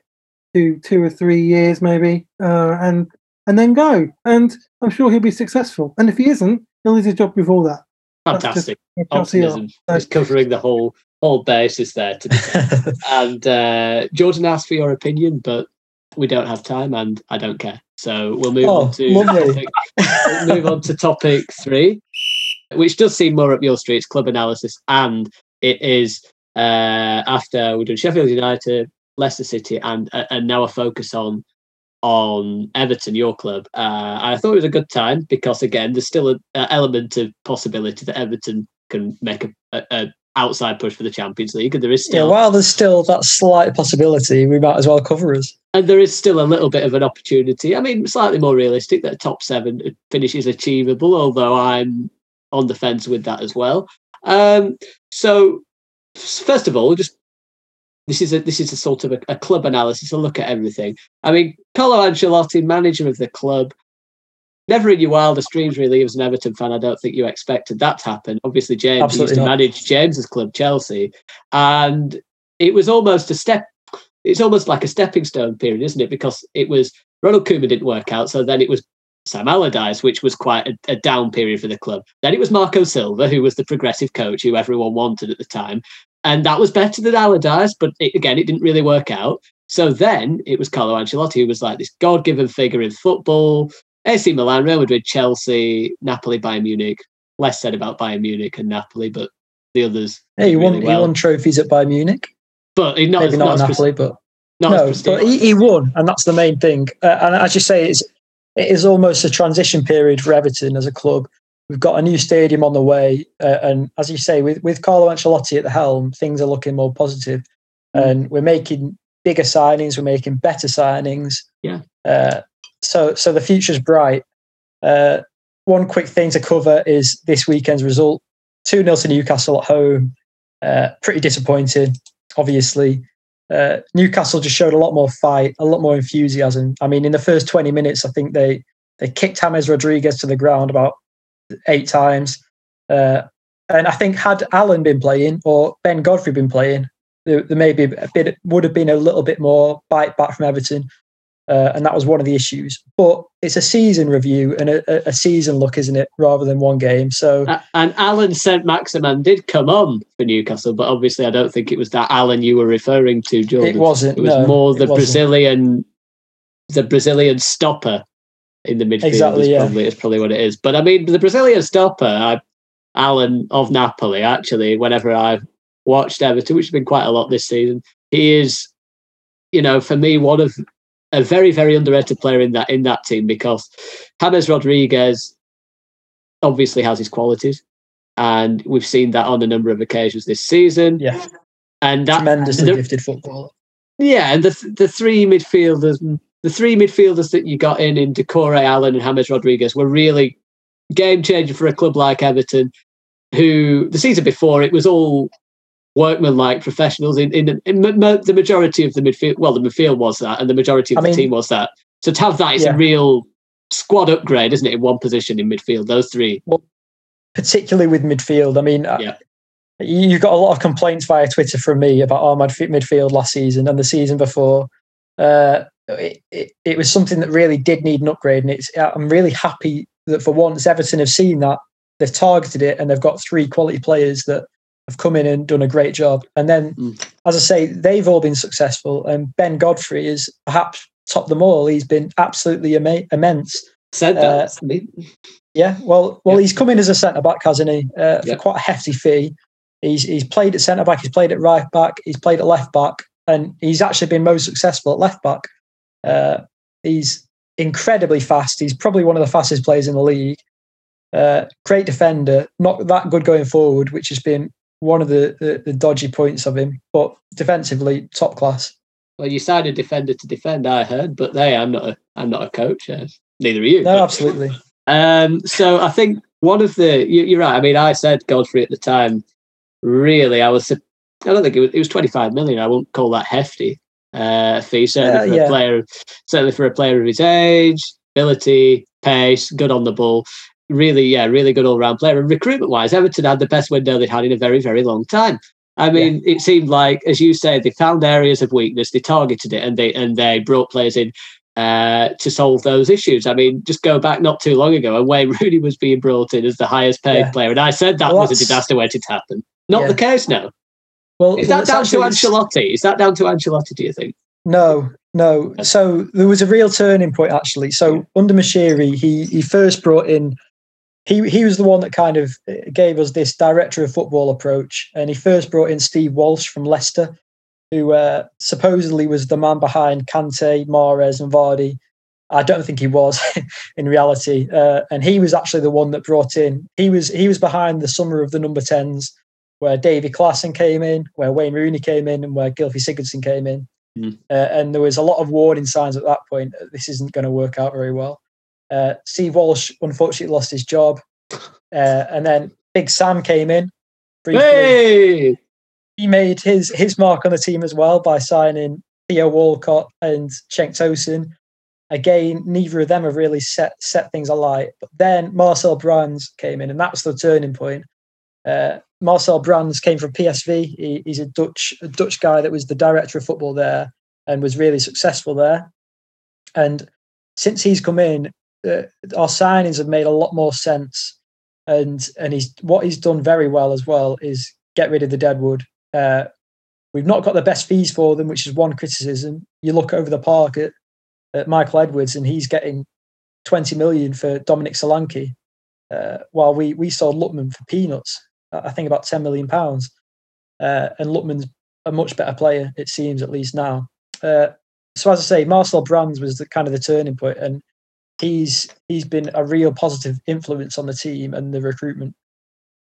do two or three years maybe, uh, and and then go. And I'm sure he'll be successful. And if he isn't, he'll lose his job before that. Fantastic optimism. Just covering the whole whole basis there. To and uh, Jordan asked for your opinion, but we don't have time, and I don't care. So we'll move oh, on to topic, we'll move on to topic three, which does seem more up your streets, club analysis, and it is uh, after we've done Sheffield United, Leicester City, and uh, and now a focus on on Everton, your club. Uh, I thought it was a good time because again, there's still an element of possibility that Everton can make a, a, a, outside push for the Champions League, and there is still yeah. While there's still that slight possibility, we might as well cover us. And there is still a little bit of an opportunity. I mean, slightly more realistic that top seven finish is achievable, although I'm on the fence with that as well. Um, so, first of all, just this is a this is a sort of a, a, club analysis, a look at everything. I mean, Carlo Ancelotti, manager of the club, never in your wildest dreams, really, as an Everton fan, I don't think you expected that to happen. Obviously, James Absolutely used to not. manage James's club, Chelsea, and it was almost a step. It's almost like a stepping stone period, isn't it? Because it was Ronald Koeman didn't work out, so then it was Sam Allardyce, which was quite a, a, down period for the club. Then it was Marco Silva, who was the progressive coach who everyone wanted at the time and that was better than Allardyce, but it, again, it didn't really work out. So then it was Carlo Ancelotti who was like this God-given figure in football. AC Milan, Real Madrid, Chelsea, Napoli, Bayern Munich. Less said about Bayern Munich and Napoli, but the others. Hey, he won. Really well. He won trophies at Bayern Munich, but not maybe not, not Napoli, but not no, but he, he, won, and that's the main thing. Uh, and as you say, it's it is almost a transition period for Everton as a club We've got a new stadium on the way, uh, and as you say, with with Carlo Ancelotti at the helm, things are looking more positive, mm. and we're making bigger signings, we're making better signings. Yeah. Uh, so so the future's bright. Uh, one quick thing to cover is this weekend's result: two 0 to Newcastle at home. Uh, pretty disappointing, obviously. Uh, Newcastle just showed a lot more fight, a lot more enthusiasm. I mean, in the first 20 minutes, I think they they kicked James Rodriguez to the ground about eight times. Uh, and I think had Allan been playing or Ben Godfrey been playing, there, there maybe a bit would have been a little bit more bite back from Everton. Uh, and that was one of the issues. But it's a season review and a, a, season look, isn't it, rather than one game? So uh, and Allan Saint-Maximin did come on for Newcastle, but obviously I don't think it was that Allan you were referring to, Jordan. It wasn't. It was no, more the Brazilian, the Brazilian stopper in the midfield. Exactly, is yeah. probably is probably what it is. But I mean, the Brazilian stopper, I, Allan of Napoli, actually, whenever I've watched Everton, which has been quite a lot this season, he is, you know, for me, one of a very, very underrated player in that in that team because James Rodriguez obviously has his qualities, and we've seen that on a number of occasions this season. Yeah, and that tremendously the, gifted footballer. Yeah, and the the three midfielders the three midfielders that you got in in Doucouré, Allan and James Rodriguez were really game changer for a club like Everton, who the season before it was all workman-like professionals in, in, in the majority of the midfield. Well, the midfield was that, and the majority of I the mean, team was that. So to have that is yeah. a real squad upgrade, isn't it? In one position in midfield, those three. Well, particularly with midfield, I mean, uh, yeah. you got a lot of complaints via Twitter from me about our midfield last season and the season before. Uh, it, it, it was something that really did need an upgrade. And it's I'm really happy that for once Everton have seen that they've targeted it and they've got three quality players that have come in and done a great job. And then, mm. as I say, they've all been successful. And Ben Godfrey is perhaps top them all. He's been absolutely immense. Said that. Uh, yeah, well, well, he's come in as a centre back, hasn't he? Uh, for quite a hefty fee. He's he's played at centre back. He's played at right back. He's played at left back, and he's actually been most successful at left back. Uh, he's incredibly fast. He's probably one of the fastest players in the league. Uh, great defender, not that good going forward, which has been one of the, the, the dodgy points of him. But defensively, top class. Well, you signed a defender to defend, I heard, but hey, I'm not a I'm not a coach. Uh, neither are you. No, but, absolutely. Um, so I think one of the you, are right. I mean, I said Godfrey at the time. Really, I was. I don't think it was, it was 25 million. I won't call that hefty uh, fee. Certainly for yeah. a player, certainly for a player of his age, ability, pace, good on the ball. Really, yeah, really good all round player. And recruitment wise, Everton had the best window they'd had in a very, very long time. I mean, yeah. it seemed like, as you said, they found areas of weakness, they targeted it, and they and they brought players in uh, to solve those issues. I mean, just go back not too long ago, and Wayne Rooney was being brought in as the highest paid yeah. player, and I said that well, was a disaster waiting to happen. Not yeah. the case now. Well, is that down to Ancelotti? Is that down to Ancelotti? Do you think? No, no. So there was a real turning point actually. So under Moshiri, he he first brought in. He he was the one that kind of uh, gave us this director of football approach, and he first brought in Steve Walsh from Leicester, who uh, supposedly was the man behind Kante, Mahrez, and Vardy. I don't think he was in reality, uh, and he was actually the one that brought in. He was he was behind the summer of the number tens where Davy Klaassen came in, where Wayne Rooney came in, and where Gylfi Sigurdsson came in. Mm. Uh, and there was a lot of warning signs at that point. that This isn't going to work out very well. Uh, Steve Walsh unfortunately lost his job, uh, and then Big Sam came in. Briefly. Hey! He made his his mark on the team as well by signing Theo Walcott and Cenk Tosun. Again, neither of them have really set set things alight. But then Marcel Brands came in, and that was the turning point. Uh, Marcel Brands came from PSV. He, he's a Dutch a Dutch guy that was the director of football there and was really successful there. And since he's come in, uh, our signings have made a lot more sense. And and he's what he's done very well as well is get rid of the deadwood. Uh, we've not got the best fees for them, which is one criticism. You look over the park at, at Michael Edwards, and he's getting 20 million for Dominic Solanke, uh, while we we sold Lookman for peanuts. I think about 10 million pounds. Uh, and Lookman's a much better player, it seems, at least now. Uh, so as I say, Marcel Brands was the kind of the turning point, and he's he's been a real positive influence on the team and the recruitment.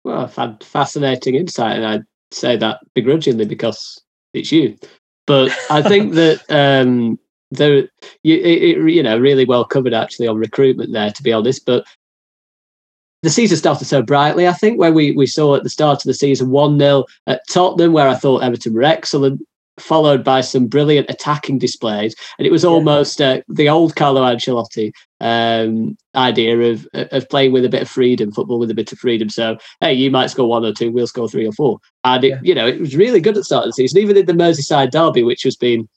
Well, I've had fascinating insight, and I'd say that begrudgingly because it's you. But I think that um, there, you, it, you know, really well covered actually on recruitment there, to be honest. But the season started so brightly, I think, where we, we saw at the start of the season 1 0 at Tottenham, where I thought Everton were excellent, followed by some brilliant attacking displays. And it was almost uh, the old Carlo Ancelotti um, idea of, of playing with a bit of freedom, football with a bit of freedom. So, hey, you might score one or two, we'll score three or four. And, it, yeah. you know, it was really good at the start of the season, even in the Merseyside derby, which was being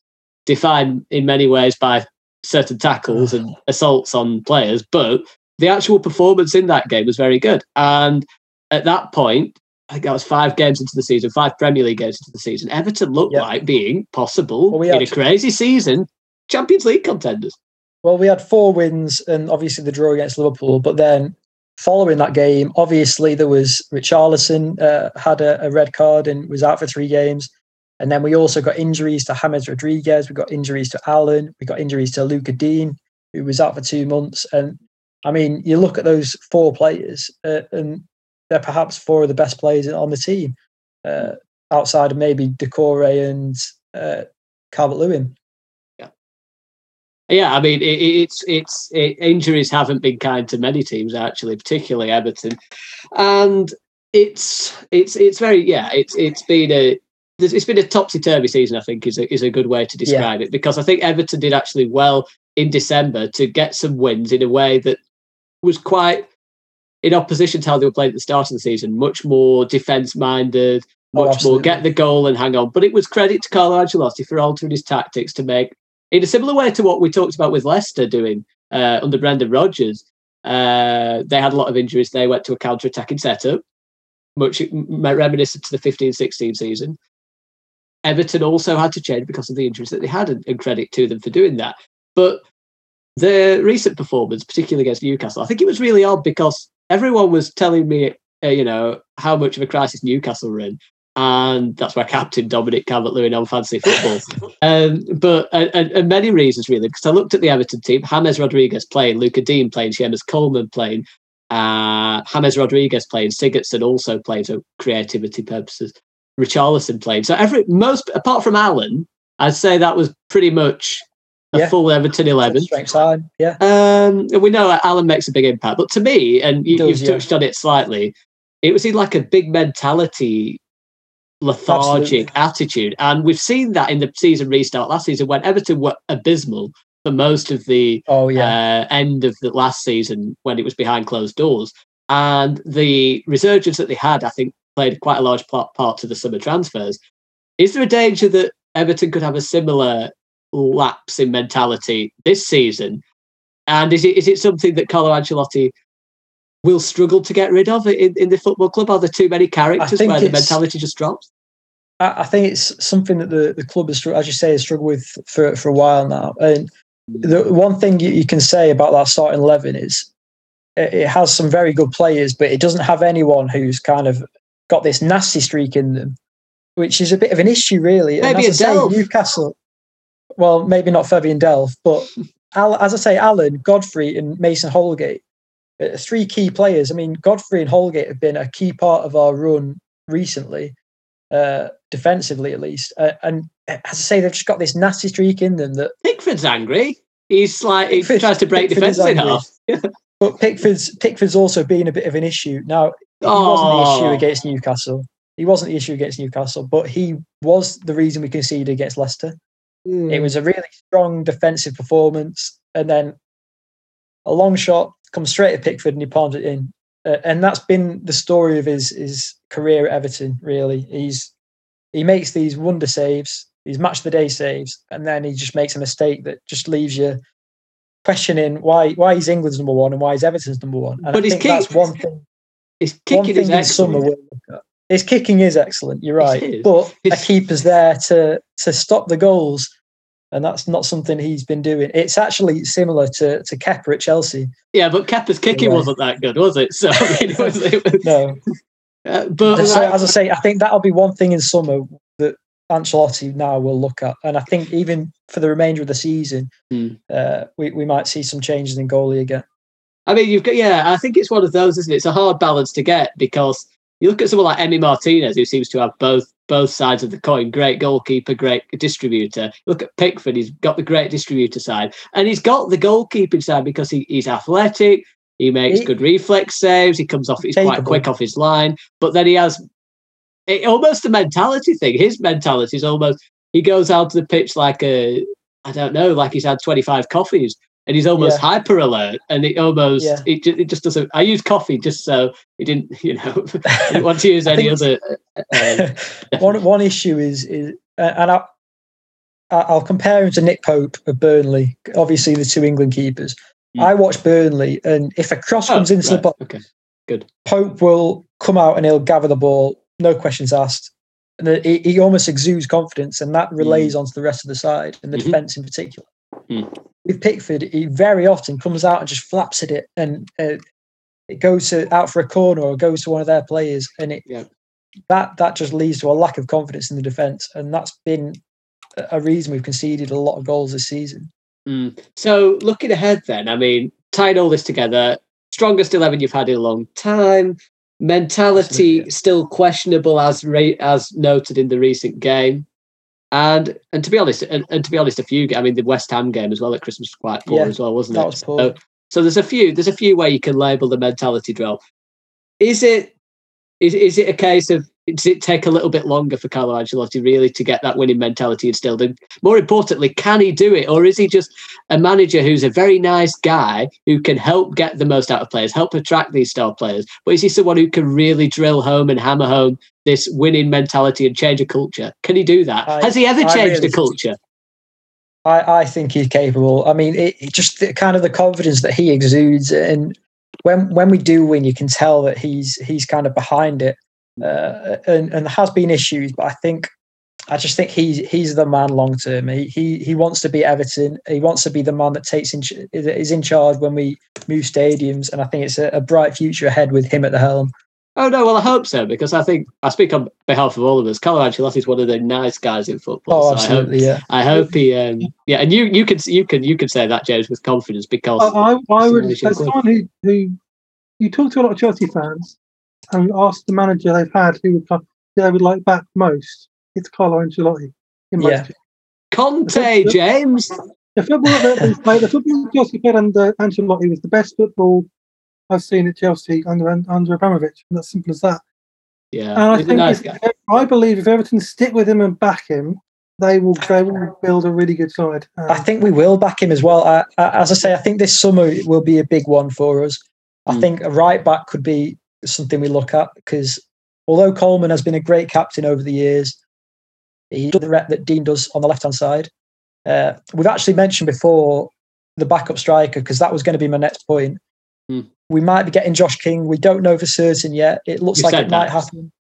defined in many ways by certain tackles and assaults on players. But the actual performance in that game was very good. And at that point, I think that was five games into the season, five Premier League games into the season. Everton looked yep. like being possible well, we in a crazy season Champions League contenders. Well, we had four wins and obviously the draw against Liverpool, but then following that game, obviously there was Richarlison uh, had a, a, red card and was out for three games. And then we also got injuries to James Rodriguez, we got injuries to Allan, we got injuries to Lucas Digne, who was out for two months. And I mean, you look at those four players, uh, and they're perhaps four of the best players on the team, uh, outside of maybe Doucouré and uh, Calvert Lewin. Yeah, yeah. I mean, it, it's it's it, injuries haven't been kind to many teams actually, particularly Everton, and it's it's it's very yeah. It's it's been a it's been a topsy turvy season. I think is a, is a good way to describe yeah. it because I think Everton did actually well in December to get some wins in a way that was quite in opposition to how they were playing at the start of the season, much more defence minded, oh, much oh, more get the goal and hang on. But it was credit to Carlo Ancelotti for altering his tactics to make in a similar way to what we talked about with Leicester doing uh, under Brendan Rodgers. Uh, they had a lot of injuries. They went to a counter-attacking setup, much reminiscent to the 15-16 season. Everton also had to change because of the injuries that they had, and, and credit to them for doing that. But the recent performance, particularly against Newcastle, I think it was really odd because everyone was telling me, uh, you know, how much of a crisis Newcastle were in. And that's why captain Dominic Calvert-Lewin on fancy football. um, but and, and, many reasons really, because I looked at the Everton team: James Rodriguez playing, Lucas Digne playing, Seamus Coleman playing, uh, James Rodriguez playing, Sigurdsson also playing for creativity purposes, Richarlison playing. So every most apart from Allan, I'd say that was pretty much a yeah. full Everton eleven. Strength side, yeah. Um, we know Allan makes a big impact, but to me, and you, have touched on it slightly, it was in like a big mentality lethargic Absolutely. attitude. And we've seen that in the season restart last season when Everton were abysmal for most of the oh, yeah. uh, end of the last season when it was behind closed doors. And the resurgence that they had, I think, played quite a large part, part to the summer transfers. Is there a danger that Everton could have a similar lapse in mentality this season? And is it is it something that Carlo Ancelotti will struggle to get rid of in, in the football club? Are there too many characters where the mentality just drops? I, I think it's something that the, the club has, as you say, has struggled with for, for a while now. And hmm. the one thing you, you can say about that starting eleven is it, it, has some very good players, but it doesn't have anyone who's kind of got this nasty streak in them, which is a bit of an issue, really. Maybe and as I say, Newcastle. Well, maybe not Fabian Delph, but as I say, Allan, Godfrey, and Mason Holgate uh, three key players. I mean, Godfrey and Holgate have been a key part of our run recently, uh, defensively at least. Uh, and as I say, they've just got this nasty streak in them that Pickford's angry. He's like he Pickford, tries to break Pickford defense in half. but Pickford's Pickford's also been a bit of an issue. Now he oh. wasn't the issue against Newcastle. He wasn't the issue against Newcastle, but he was the reason we conceded against Leicester. Mm. It was a really strong defensive performance, and then a long shot comes straight at Pickford and he palms it in. Uh, and that's been the story of his his career at Everton. Really, he's he makes these wonder saves, these match of the day saves, and then he just makes a mistake that just leaves you questioning why why he's England's number one and why he's Everton's number one. And but I think kick, that's one thing. His kicking is excellent. His kicking is excellent. You're right, but a keeper's there to to stop the goals and that's not something he's been doing. It's actually similar to to Kepa at Chelsea. Yeah, but Kepa's kicking wasn't that good, was it? So I mean, it was, it was, no. Uh, but as, as I say, I think that'll be one thing in summer that Ancelotti now will look at, and I think even for the remainder of the season, hmm. uh, we we might see some changes in goalie again. I mean, you've got yeah. I think it's one of those, isn't it? It's a hard balance to get because you look at someone like Emi Martinez, who seems to have both both sides of the coin. Great goalkeeper, great distributor. Look at Pickford; he's got the great distributor side, and he's got the goalkeeping side because he, he's athletic. He makes good reflex saves. He comes off; he's quite quick off his line. But then he has it, almost a mentality thing. His mentality is almost he goes out to the pitch like a I don't know, like he's had twenty five coffees and he's almost yeah. hyper alert and it almost yeah. it, it just doesn't i use coffee just so he didn't you know didn't want to use any other uh, one one issue is is uh, and I, I'll compare him to Nick Pope of Burnley, obviously the two England keepers. Mm. I watch Burnley, and if a cross oh, comes into right. the box, okay, good. Pope will come out and he'll gather the ball, no questions asked. And he, he almost exudes confidence, and that relays mm. onto the rest of the side and the mm-hmm. defence in particular. Mm with Pickford, he very often comes out and just flaps at it, and uh, it goes to, out for a corner or goes to one of their players, and it yeah. that that just leads to a lack of confidence in the defence, and that's been a reason we've conceded a lot of goals this season. Mm. So looking ahead, then, I mean, tying all this together, strongest eleven you've had in a long time. Mentality still questionable as as noted in the recent game. And and to be honest, and, and, to be honest, a few. I mean, the West Ham game as well at Christmas was quite poor yeah, as well, wasn't it? Was so, so, there's a few. There's a few where you can label the mentality drill. Is it? Is is it a case of does it take a little bit longer for Carlo Ancelotti really to get that winning mentality instilled? And more importantly, can he do it, or is he just a manager who's a very nice guy who can help get the most out of players, help attract these star players? But is he someone who can really drill home and hammer home this winning mentality and change a culture? Can he do that? I, Has he ever changed really, a culture? I, I think he's capable. I mean, it, it just the, kind of the confidence that he exudes, and when when we do win, you can tell that he's he's kind of behind it, uh, and and there has been issues, but I think I just think he's he's the man long term. He he he wants to be Everton. He wants to be the man that takes in is in charge when we move stadiums, and I think it's a, a bright future ahead with him at the helm. Oh no, well I hope so because I think I speak on behalf of all of us. Carlo Ancelotti is one of the nice guys in football. Oh, so absolutely, I hope, yeah. I hope he, um, yeah, and you you can you can you can say that James with confidence because I, I, I would as someone who who you talk to a lot of Chelsea fans and ask the manager they've had who would they would like back most. It's Carlo Ancelotti. In my Yeah. Conte, James. The football that played, the football that Chelsea played under Ancelotti was the best football I've seen at Chelsea under under Abramovich. And that's simple as that. Yeah, And I think nice if-. I believe if Everton stick with him and back him, they will they will build a really good side. Um, I think we will back him as well. I, I, as I say, I think this summer will be a big one for us. I Mm. think a right back could be something we look at because although Coleman has been a great captain over the years, he does the rep that Digne does on the left hand side. Uh, we've actually mentioned before the backup striker because that was going to be my next point. Mm. We might be getting Josh King. We don't know for certain yet. It looks You like it might happen.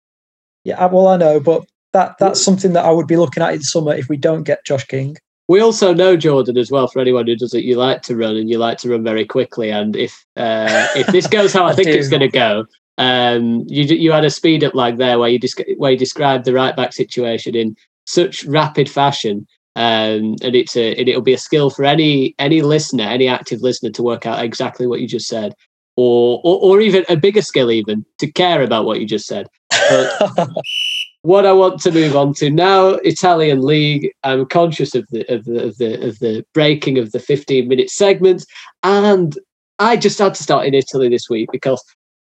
Yeah, well, I know, but that that's something that I would be looking at in the summer if we don't get Josh King. We also know Jordan as well. For anyone who does it, you like to run and you like to run very quickly. And if uh, if this goes how I, I think it's going to go, um, you you had a speed up like there where you desc- where you described the right back situation in such rapid fashion. Um, and it's a and it'll be a skill for any any listener, any active listener, to work out exactly what you just said, or or, or even a bigger skill, even to care about what you just said. But what I want to move on to now, Italian league. I'm conscious of the of the of the of the breaking of the 15 minute segments, and I just had to start in Italy this week because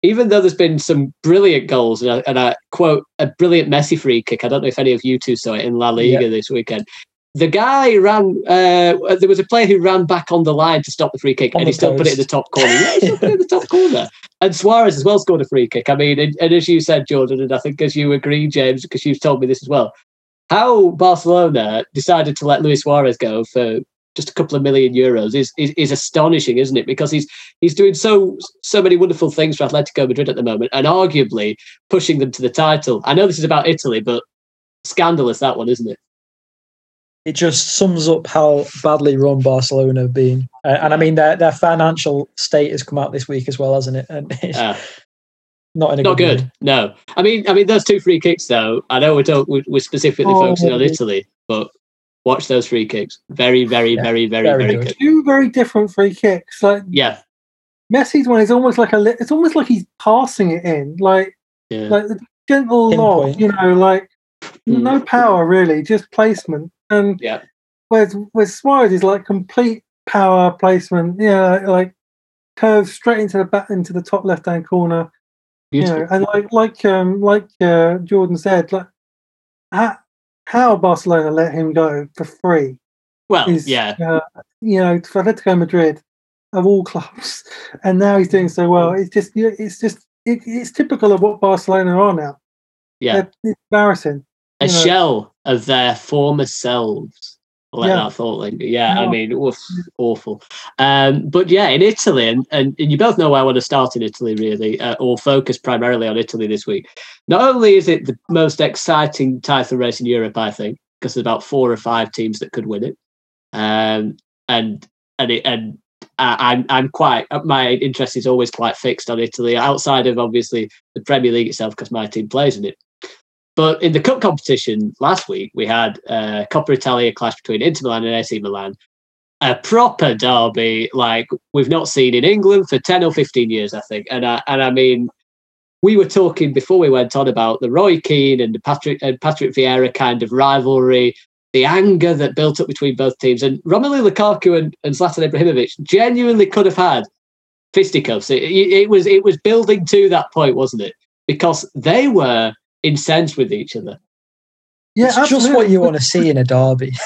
even though there's been some brilliant goals and a, and I quote a brilliant Messi free kick. I don't know if any of you two saw it in La Liga this weekend. The guy ran. Uh, there was a player who ran back on the line to stop the free kick, On and he still put it in the top corner. Yeah, he still put it in the top corner. And Suarez as well scored a free kick. I mean, and, and as you said, Jordan, and I think as you agree, James, because you've told me this as well, how Barcelona decided to let Luis Suarez go for just a couple of million euros is, is is astonishing, isn't it? Because he's he's doing so so many wonderful things for Atletico Madrid at the moment, and arguably pushing them to the title. I know this is about Italy, but scandalous that one, isn't it? it just sums up how badly run Barcelona have been. Uh, and I mean, their their financial state has come out this week as well, hasn't it? And it's Uh, not in a not good. good. No, I mean, I mean those two free kicks though. I know we're talk- we're we're specifically Oh. focusing on Italy, but watch those free kicks. Very, very, Yeah, very, very, very very good. good. two very different free kicks. Like Yeah, Messi's one is almost like a li- it's almost like he's passing it in, like yeah. like the gentle lob, you know, like Mm. no power really, just placement. And Yeah. whereas whereas Suarez is like complete power placement, yeah, like curves straight into the back into the top left hand corner. You Beautiful. know, and like like um like uh, Jordan said, like how, how Barcelona let him go for free well, is yeah, uh, you know for Atletico Madrid of all clubs, and now he's doing so well. It's just it's just it, it's typical of what Barcelona are now. yeah. They're- it's embarrassing. a know. shell of their former selves. Let Yeah. that thought linger. Yeah, I Yeah. mean, oof, awful. Um, but yeah, in Italy, and, and, you both know where I want to start in Italy, really, uh, or focus primarily on Italy this week. Not only is it the most exciting title race in Europe, I think, because there's about four or five teams that could win it, um, and and it, and I'm I'm quite my interest is always quite fixed on Italy outside of obviously the Premier League itself because my team plays in it. But in the cup competition last week, we had a Coppa Italia clash between Inter Milan and AC Milan. A proper derby like we've not seen in England for 10 or 15 years, I think. And I, and I mean, we were talking before we went on about the Roy Keane and the Patrick and Patrick Vieira kind of rivalry, the anger that built up between both teams. And Romelu Lukaku and, and Zlatan Ibrahimovic genuinely could have had fisticuffs. It, it was it was building to that point, wasn't it? Because they were incensed with each other. Yeah, it's just what you want to see in a derby.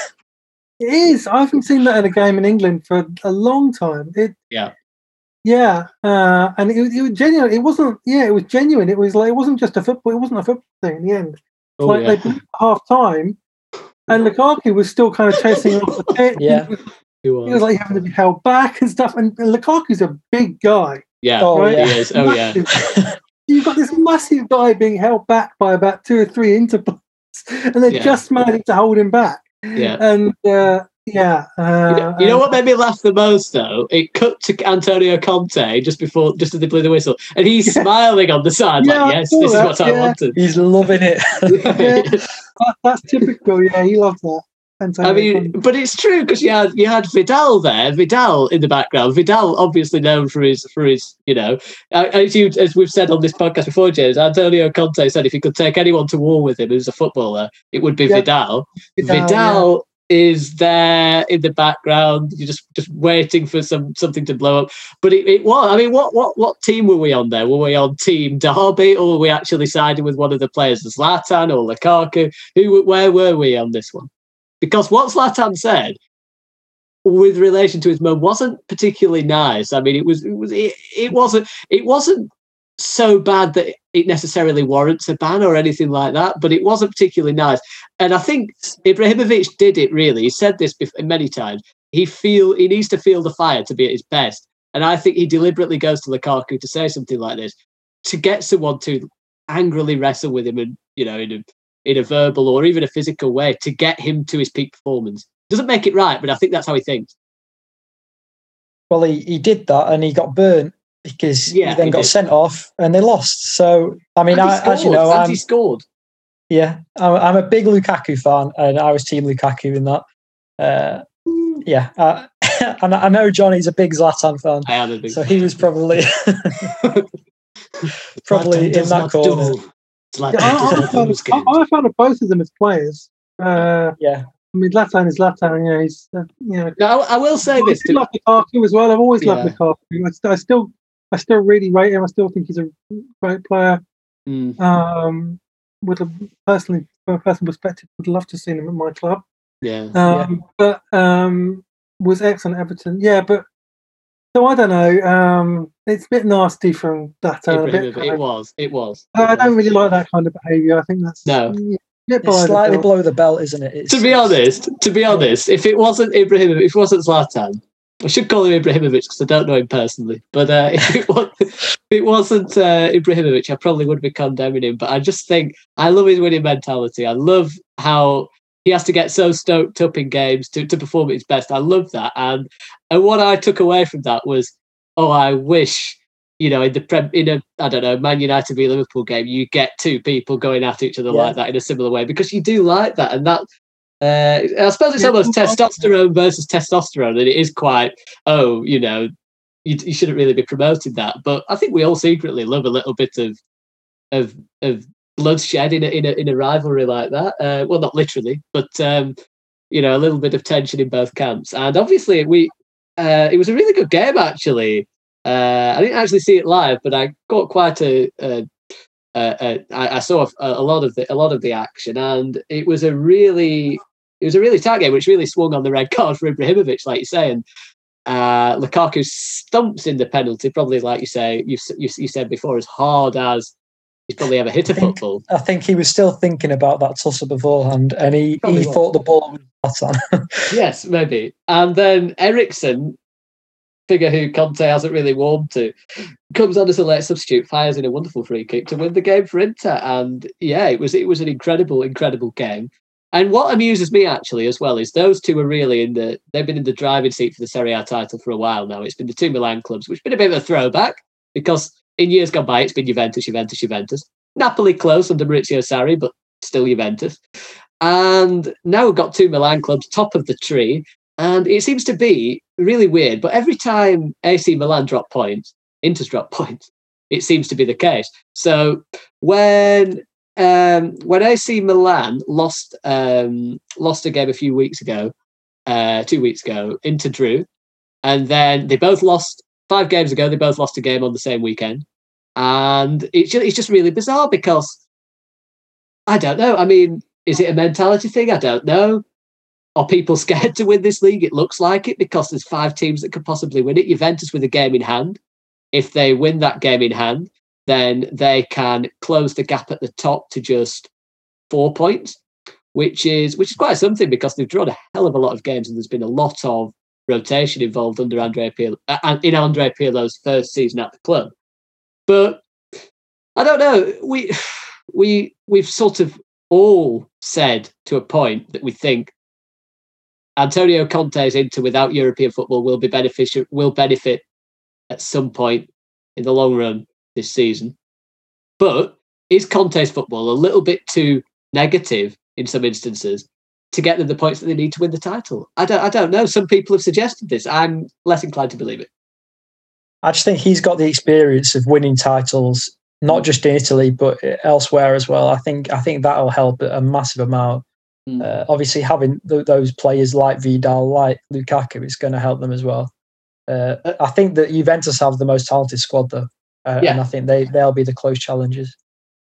It is. I haven't seen that in a game in England for a long time. It. Yeah. Yeah, uh, and it, was- it was genuine. It wasn't. Yeah, it was genuine. It was like it wasn't just a football. It wasn't a football thing in the end. Oh, like yeah. they half time, and Lukaku was still kind of chasing off the pitch. Yeah. He was, He was like having to be held back and stuff. And, Lukaku's a big guy. Yeah. Oh, right? He is. Oh, yeah. Massive. You've got this massive guy being held back by about two or three interplayers, and they're Yeah. just managing to hold him back. Yeah. And uh, yeah, uh, You know, you know what made me laugh the most though? It cut to Antonio Conte just before, just as they blew the whistle, and he's Yeah. smiling on the side, Yeah, like, "Yes, this is that, what I wanted." He's loving it. Yeah. that, that's typical. Yeah, he loves that. I mean, but it's true because you had you had Vidal there, Vidal in the background. Vidal, obviously known for his for his, you know, as you as we've said on this podcast before, James. Antonio Conte said if he could take anyone to war with him who's a footballer, it would be Yeah. Vidal. Vidal, Vidal is there in the background, you're just just waiting for some something to blow up. But it, it was. I mean, what what what team were we on there? Were we on Team Derby, or were we actually siding with one of the players, Zlatan or Lukaku? Who? Where were we on this one? Because what Zlatan said with relation to his mum wasn't particularly nice. I mean, it was it was it, it wasn't it wasn't so bad that it necessarily warrants a ban or anything like that, but it wasn't particularly nice. And I think Ibrahimovic did it really. He said this many times. He feel he needs to feel the fire to be at his best, and I think he deliberately goes to Lukaku to say something like this to get someone to angrily wrestle with him and you know in a in a verbal or even a physical way to get him to his peak performance. Doesn't make it right, but I think that's how he thinks. well, he, he did that and he got burnt because Yeah, he then he got did. sent off and they lost. So, I mean, I, as you know, and I'm, he scored. yeah, I'm, I'm a big Lukaku fan and I was team Lukaku in that. Uh, yeah. Uh, and I know Johnny's a big Zlatan fan. I am a big So he was probably probably in that corner. Yeah, I, does I'm, a not of, I- a fan of both of them as players. Uh, Yeah. I mean, Zlatan is Zlatan. Yeah, he's uh, you know. Now, I will say I this. To, love Lukaku as well. I've always loved Yeah. Lukaku. I, I still, I still really rate him. I still think he's a great player. Mm, Um, would have personally, from a personal perspective, would love to see him at my club. yeah. Um, But um, was excellent Everton. Yeah, but so I don't know. Um, it's a bit nasty from Zlatan. A bit Ibrahimovic, kind it of, was. It was. I It don't really like that kind of behaviour. I think that's No. yeah, It's by the slightly below the belt, isn't it? It's, To be honest, to be honest, if it wasn't Ibrahimovic, if it wasn't Zlatan, I should call him Ibrahimovic because I don't know him personally. But uh, if, it was, if it wasn't uh, Ibrahimovic, I probably would be condemning him. But I just think I love his winning mentality. I love how he has to get so stoked up in games to, to perform at his best. I love that. And and what I took away from that was, oh, I wish you know in the prem, in a I don't know Man United v Liverpool game, you get two people going at each other Yeah. like that in a similar way because you do like that, and that uh, I suppose it's almost testosterone versus testosterone, and it is quite oh, you know, you, you shouldn't really be promoting that. But I think we all secretly love a little bit of of of bloodshed in a in a, in a rivalry like that. Uh, well, not literally, but um, you know, a little bit of tension in both camps. And obviously, we uh, it was a really good game actually. Uh, I didn't actually see it live, but I got quite a. a uh, I, saw a, a lot of the a lot of the action, and it was a really it was a really tight game, which really swung on the red card for Ibrahimovic, like you say, and uh, Lukaku stumps in the penalty, probably like you say you you, you said before, as hard as he's probably ever hit a I think- football. I think he was still thinking about that tussle beforehand, and he, Probably he was. thought the ball was Zlatan. yes, maybe. And then Eriksen, figure who Conte hasn't really warmed to, comes on as a late substitute, fires in a wonderful free kick to win the game for Inter. And yeah, it was it was an incredible, incredible game. And what amuses me actually as well is those two are really in the they've been in the driving seat for the Serie A title for a while now. It's been the two Milan clubs, which has been a bit of a throwback because in years gone by it's been Juventus, Juventus, Juventus. Napoli close under Maurizio Sarri, but still Juventus. And now we've got two Milan clubs top of the tree. And it seems to be really weird, but every time AC Milan drop points, Inter's drop points, it seems to be the case. So when um, when AC Milan lost um, lost a game a few weeks ago, uh, two weeks ago, Inter drew, and then they both lost five games ago. They both lost a game on the same weekend, and it's just, it's just really bizarre because I don't know. I mean, is it a mentality thing? I don't know. Are people scared to win this league? It looks like it because there's five teams that could possibly win it. Juventus with a game in hand. If they win that game in hand, then they can close the gap at the top to just four points. which is which is quite something because they've drawn a hell of a lot of games and there's been a lot of rotation involved under Andre Pirlo, uh, in Andre Pirlo's first season at the club. But I don't know. We we we've sort of all said to a point that we think Antonio Conte's Inter without European football will be beneficial will benefit at some point in the long run this season. But is Conte's football a little bit too negative in some instances to get them the points that they need to win the title? I don't I don't know. Some people have suggested this. I'm less inclined to believe it. I just think he's got the experience of winning titles, not just in Italy but elsewhere as well. I think I think that'll help a massive amount. Mm. Uh, obviously, having th- those players like Vidal, like Lukaku, is going to help them as well. Uh, I think that Juventus have the most talented squad, though, uh, yeah. and I think they they'll be the close challengers.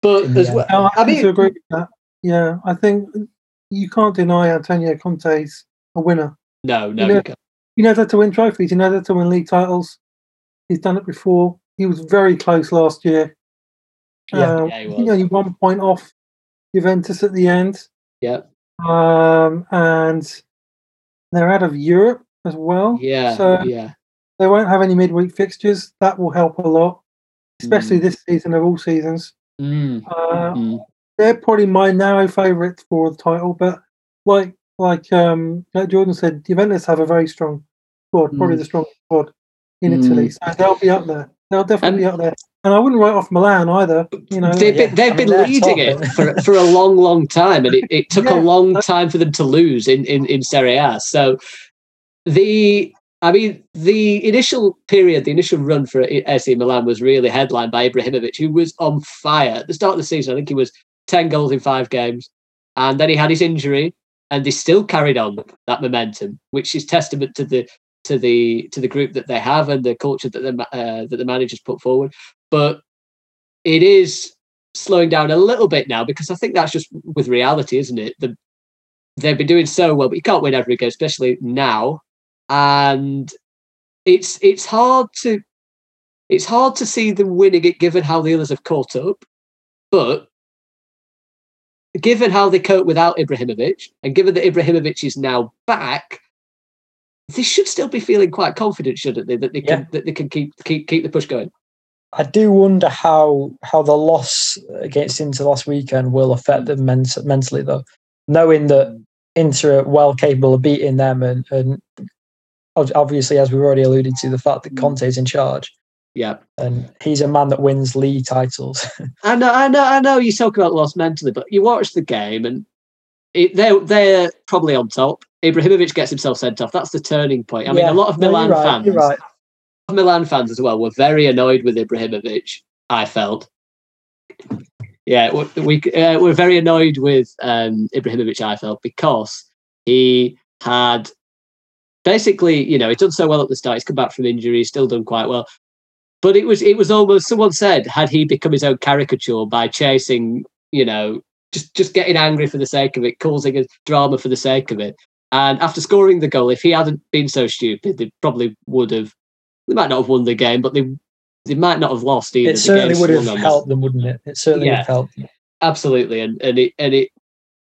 But as well, I, I mean, agree with that. Yeah, I think you can't deny Antonio Conte's a winner. No, no, you know, you he knows how to win trophies. He knows how to win league titles. He's done it before. He was very close last year. Yeah, um, yeah he was. only one point off Juventus at the end. Yeah. Um, and they're out of Europe as well. Yeah. So yeah. They won't have any midweek fixtures. That will help a lot, especially mm. this season of all seasons. Mm. Uh, mm. They're probably my narrow favourites for the title, but like like um like Jordan said, Juventus have a very strong squad, probably mm. the strongest squad in Italy. Mm. So they'll be up there. They'll definitely and, be up there. And I wouldn't write off Milan either. You know, they've been, they've been leading it for, for a long, long time, and it, it took yeah, a long time for them to lose in, in, in Serie A. So the I mean, the initial period, the initial run for AC Milan was really headlined by Ibrahimovic, who was on fire at the start of the season. I think he was 10 goals in five games. And then he had his injury, and they still carried on that momentum, which is testament to the to the to the group that they have and the culture that the uh, that the managers put forward. But it is slowing down a little bit now because I think that's just with reality, isn't it? The, they've been doing so well, but you can't win every game, especially now and it's it's hard to it's hard to see them winning it given how the others have caught up. But given how they cope without Ibrahimovic, and given that Ibrahimovic is now back, they should still be feeling quite confident, shouldn't they? That they can yeah. that they can keep keep keep the push going. I do wonder how how the loss against Inter last weekend will affect them ment- mentally, though, knowing that Inter are well capable of beating them and, and obviously, as we've already alluded to, the fact that mm. Conte is in charge. Yeah, and he's a man that wins league titles. I know, I know, I know. You talk about loss mentally, but you watch the game and it, they're they're probably on top. Ibrahimovic gets himself sent off. That's the turning point. I yeah, mean, a lot of Milan no, you're right, fans, right. Milan fans as well, were very annoyed with Ibrahimovic. I felt. Yeah, we uh, were very annoyed with um, Ibrahimovic. I felt because he had basically, you know, he's done so well at the start. He's come back from injury. He's still done quite well. But it was it was almost someone said had he become his own caricature by chasing, you know, just just getting angry for the sake of it, causing a drama for the sake of it. And after scoring the goal, if he hadn't been so stupid, they probably would have. They might not have won the game, but they they might not have lost either. It certainly would have helped them, wouldn't it? It certainly yeah, would have helped. Them. Absolutely, and and it and it.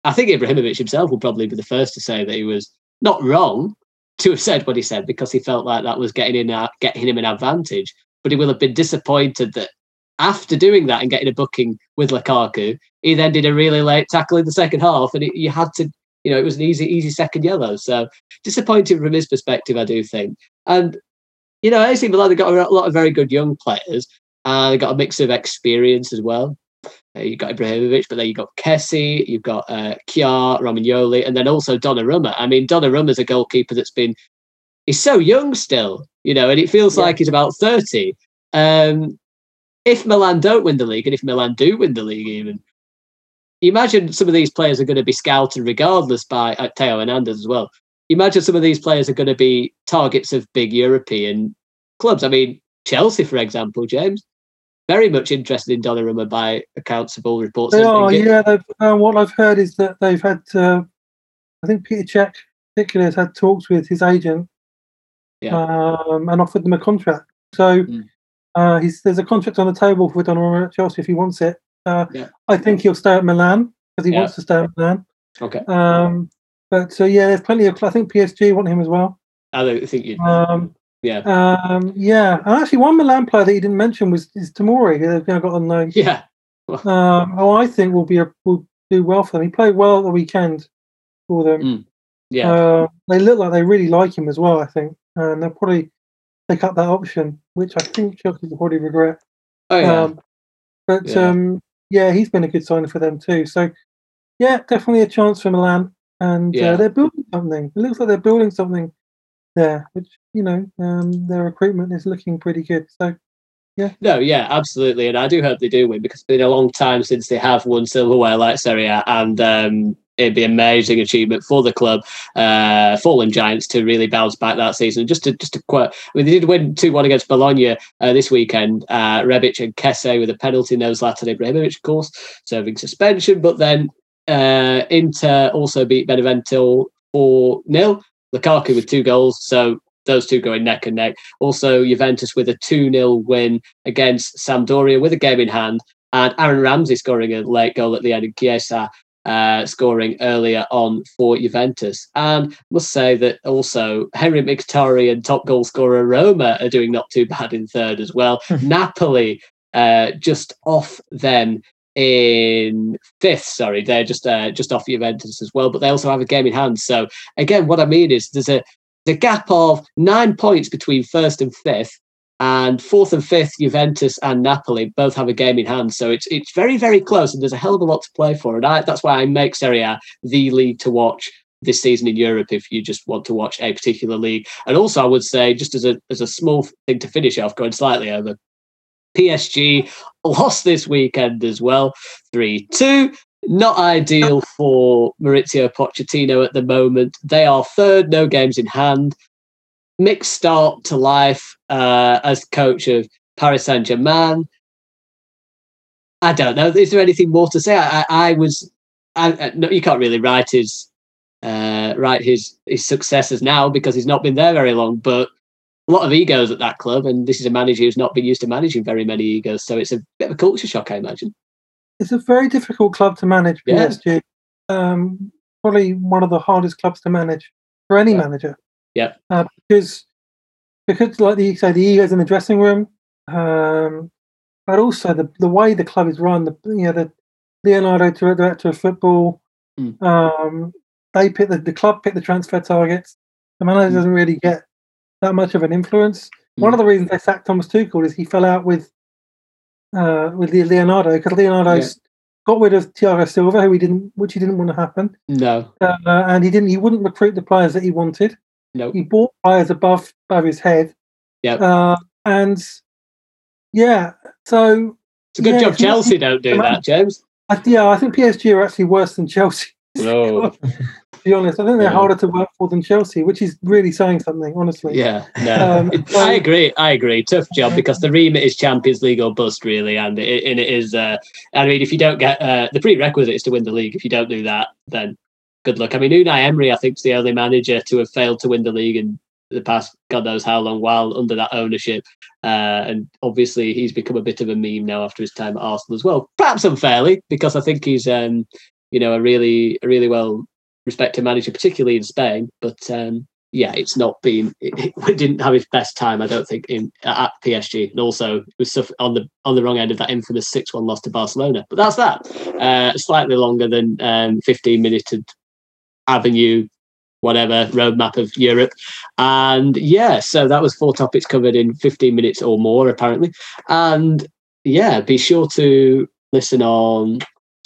I think Ibrahimovic himself will probably be the first to say that he was not wrong, to have said what he said because he felt like that was getting in a, getting him an advantage. But he will have been disappointed that after doing that and getting a booking with Lukaku, he then did a really late tackle in the second half, and you had to, you know, it was an easy, easy second yellow. So disappointing from his perspective, I do think. And you know, AC Milan they got a lot of very good young players, and they got a mix of experience as well. Uh, you've got Ibrahimovic, but then you've got Kessie, you've got uh, Kjaer, Romagnoli, and then also Donnarumma. I mean, Donnarumma's a goalkeeper that's been, he's so young still, you know, and it feels yeah. like he's about 30. Um, if Milan don't win the league, and if Milan do win the league even, imagine some of these players are going to be scouted regardless by uh, Theo Hernandez as well. Imagine some of these players are going to be targets of big European clubs. I mean, Chelsea, for example, James very much interested in Donnarumma by accounts of all reports. They are, yeah. Uh, what I've heard is that they've had, uh, I think Peter Cech particularly has had talks with his agent yeah. um, and offered them a contract. So mm. uh, there's a contract on the table for Donnarumma at Chelsea if he wants it. Uh, yeah. I think he'll stay at Milan because he yeah. wants to stay at Milan. Okay. Um, but so yeah, there's plenty of. I think PSG want him as well. I don't think you. Um, Yeah. um, yeah, and actually, one Milan player that you didn't mention was is Tamori. They've now got on loan. Yeah. Um, who I think will be a, will do well for them. He played well at the weekend for them. Mm, Yeah. Uh, they look like they really like him as well. I think, and they'll probably take up that option, which I think Chelsea will probably regret. oh yeah. Um, but Yeah. um, yeah, he's been a good signing for them too. So yeah, definitely a chance for Milan, and Yeah. uh, they're building something. It looks like they're building something there, which you know um, their recruitment is looking pretty good. So Yeah. No, yeah, absolutely, and I do hope they do win because it's been a long time since they have won silverware like Serie A, and um, it'd be amazing achievement for the club, uh, Fallen Giants, to really bounce back that season. Just to just to quote, I mean, they did win two one against Bologna uh, this weekend. Uh, Rebic and Kessie with a penalty, no Zlatan Ibrahimovic, of course, serving suspension, but then uh, Inter also beat Benevento four 0 Lukaku with two goals, so those two going neck and neck. Also, Juventus with a 2 0 win against Sampdoria with a game in hand. And Aaron Ramsey scoring a late goal at the end, and Chiesa uh, scoring earlier on for Juventus. And must say that also Henry Mkhitaryan, top goal scorer Roma, are doing not too bad in third as well. Napoli uh, just off them in fifth. Sorry, they're just uh, just off Juventus as well, but they also have a game in hand. So again, what I mean is there's a the gap of nine points between first and fifth, and fourth and fifth, Juventus and Napoli both have a game in hand. So it's it's very very close, and there's a hell of a lot to play for. And I, that's why I make Serie A the league to watch this season in Europe if you just want to watch a particular league. And also, I would say just as a as a small thing to finish off, going slightly over. PSG lost this weekend as well, three two not ideal for Mauricio Pochettino at the moment. They are third, no games in hand. Mixed start to life uh, as coach of Paris Saint Germain. I don't know. Is there anything more to say? I, I, I was. I, I, no, you can't really write his uh, write his his successes now because he's not been there very long. But a lot of egos at that club, and this is a manager who's not been used to managing very many egos. So it's a bit of a culture shock, I imagine it's a very difficult club to manage. Yeah. PSG, um, probably one of the hardest clubs to manage for any Yeah. manager. Yeah. uh, because because like you say, the egos in the dressing room, um, but also the the way the club is run. The you know the Leonardo director of football, Mm. um, they pick the, the club pick the transfer targets. The manager Mm. doesn't really get that much of an influence. One Mm. of the reasons they sacked Thomas Tuchel is he fell out with uh, with the Leonardo because Leonardo's got rid of Thiago Silva, who he didn't, which he didn't want to happen, no, uh, and he didn't. He wouldn't recruit the players that he wanted. No. He bought players above above his head. Yep. Uh, and yeah, so It's a good yeah, job Chelsea don't do that, James. I, yeah, I think PSG are actually worse than Chelsea. No. to be honest, I think they're Yeah. harder to work for than Chelsea, which is really saying something. Honestly, Yeah, no. Um, It- I agree. I agree. Tough job because the remit is Champions League or bust, really, and it, and it is. Uh, I mean, if you don't get uh, the prerequisite is to win the league. If you don't do that, then good luck. I mean, Unai Emery, I think, is the only manager to have failed to win the league in the past God knows how long while under that ownership. Uh, and obviously, he's become a bit of a meme now after his time at Arsenal as well. Perhaps unfairly, because I think he's, um, you know, a really, a really well respected manager, particularly in Spain. But um, yeah, it's not been. It, it didn't have his best time, I don't think, in at PSG, and also it was on the on the wrong end of that infamous six one loss to Barcelona. But that's that. Uh, slightly longer than um, fifteen minuted avenue, whatever roadmap of Europe, and yeah, so that was four topics covered in fifteen minutes or more, apparently. And yeah, be sure to listen on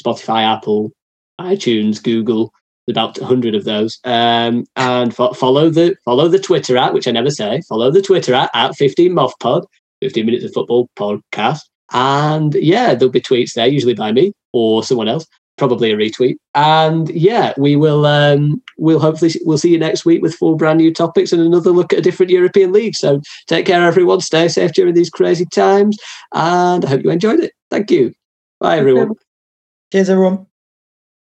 Spotify, Apple, iTunes, Google about 100 of those. Um, and fo- follow the follow the twitter at which i never say follow the twitter at at 15 moth pod 15 minutes of football podcast. And yeah there'll be tweets there usually by me or someone else probably a retweet. And yeah we will um we'll hopefully we'll see you next week with four brand new topics and another look at a different european league. So take care everyone. Stay safe during these crazy times. And i hope you enjoyed it. Thank you. Bye everyone. Cheers, everyone.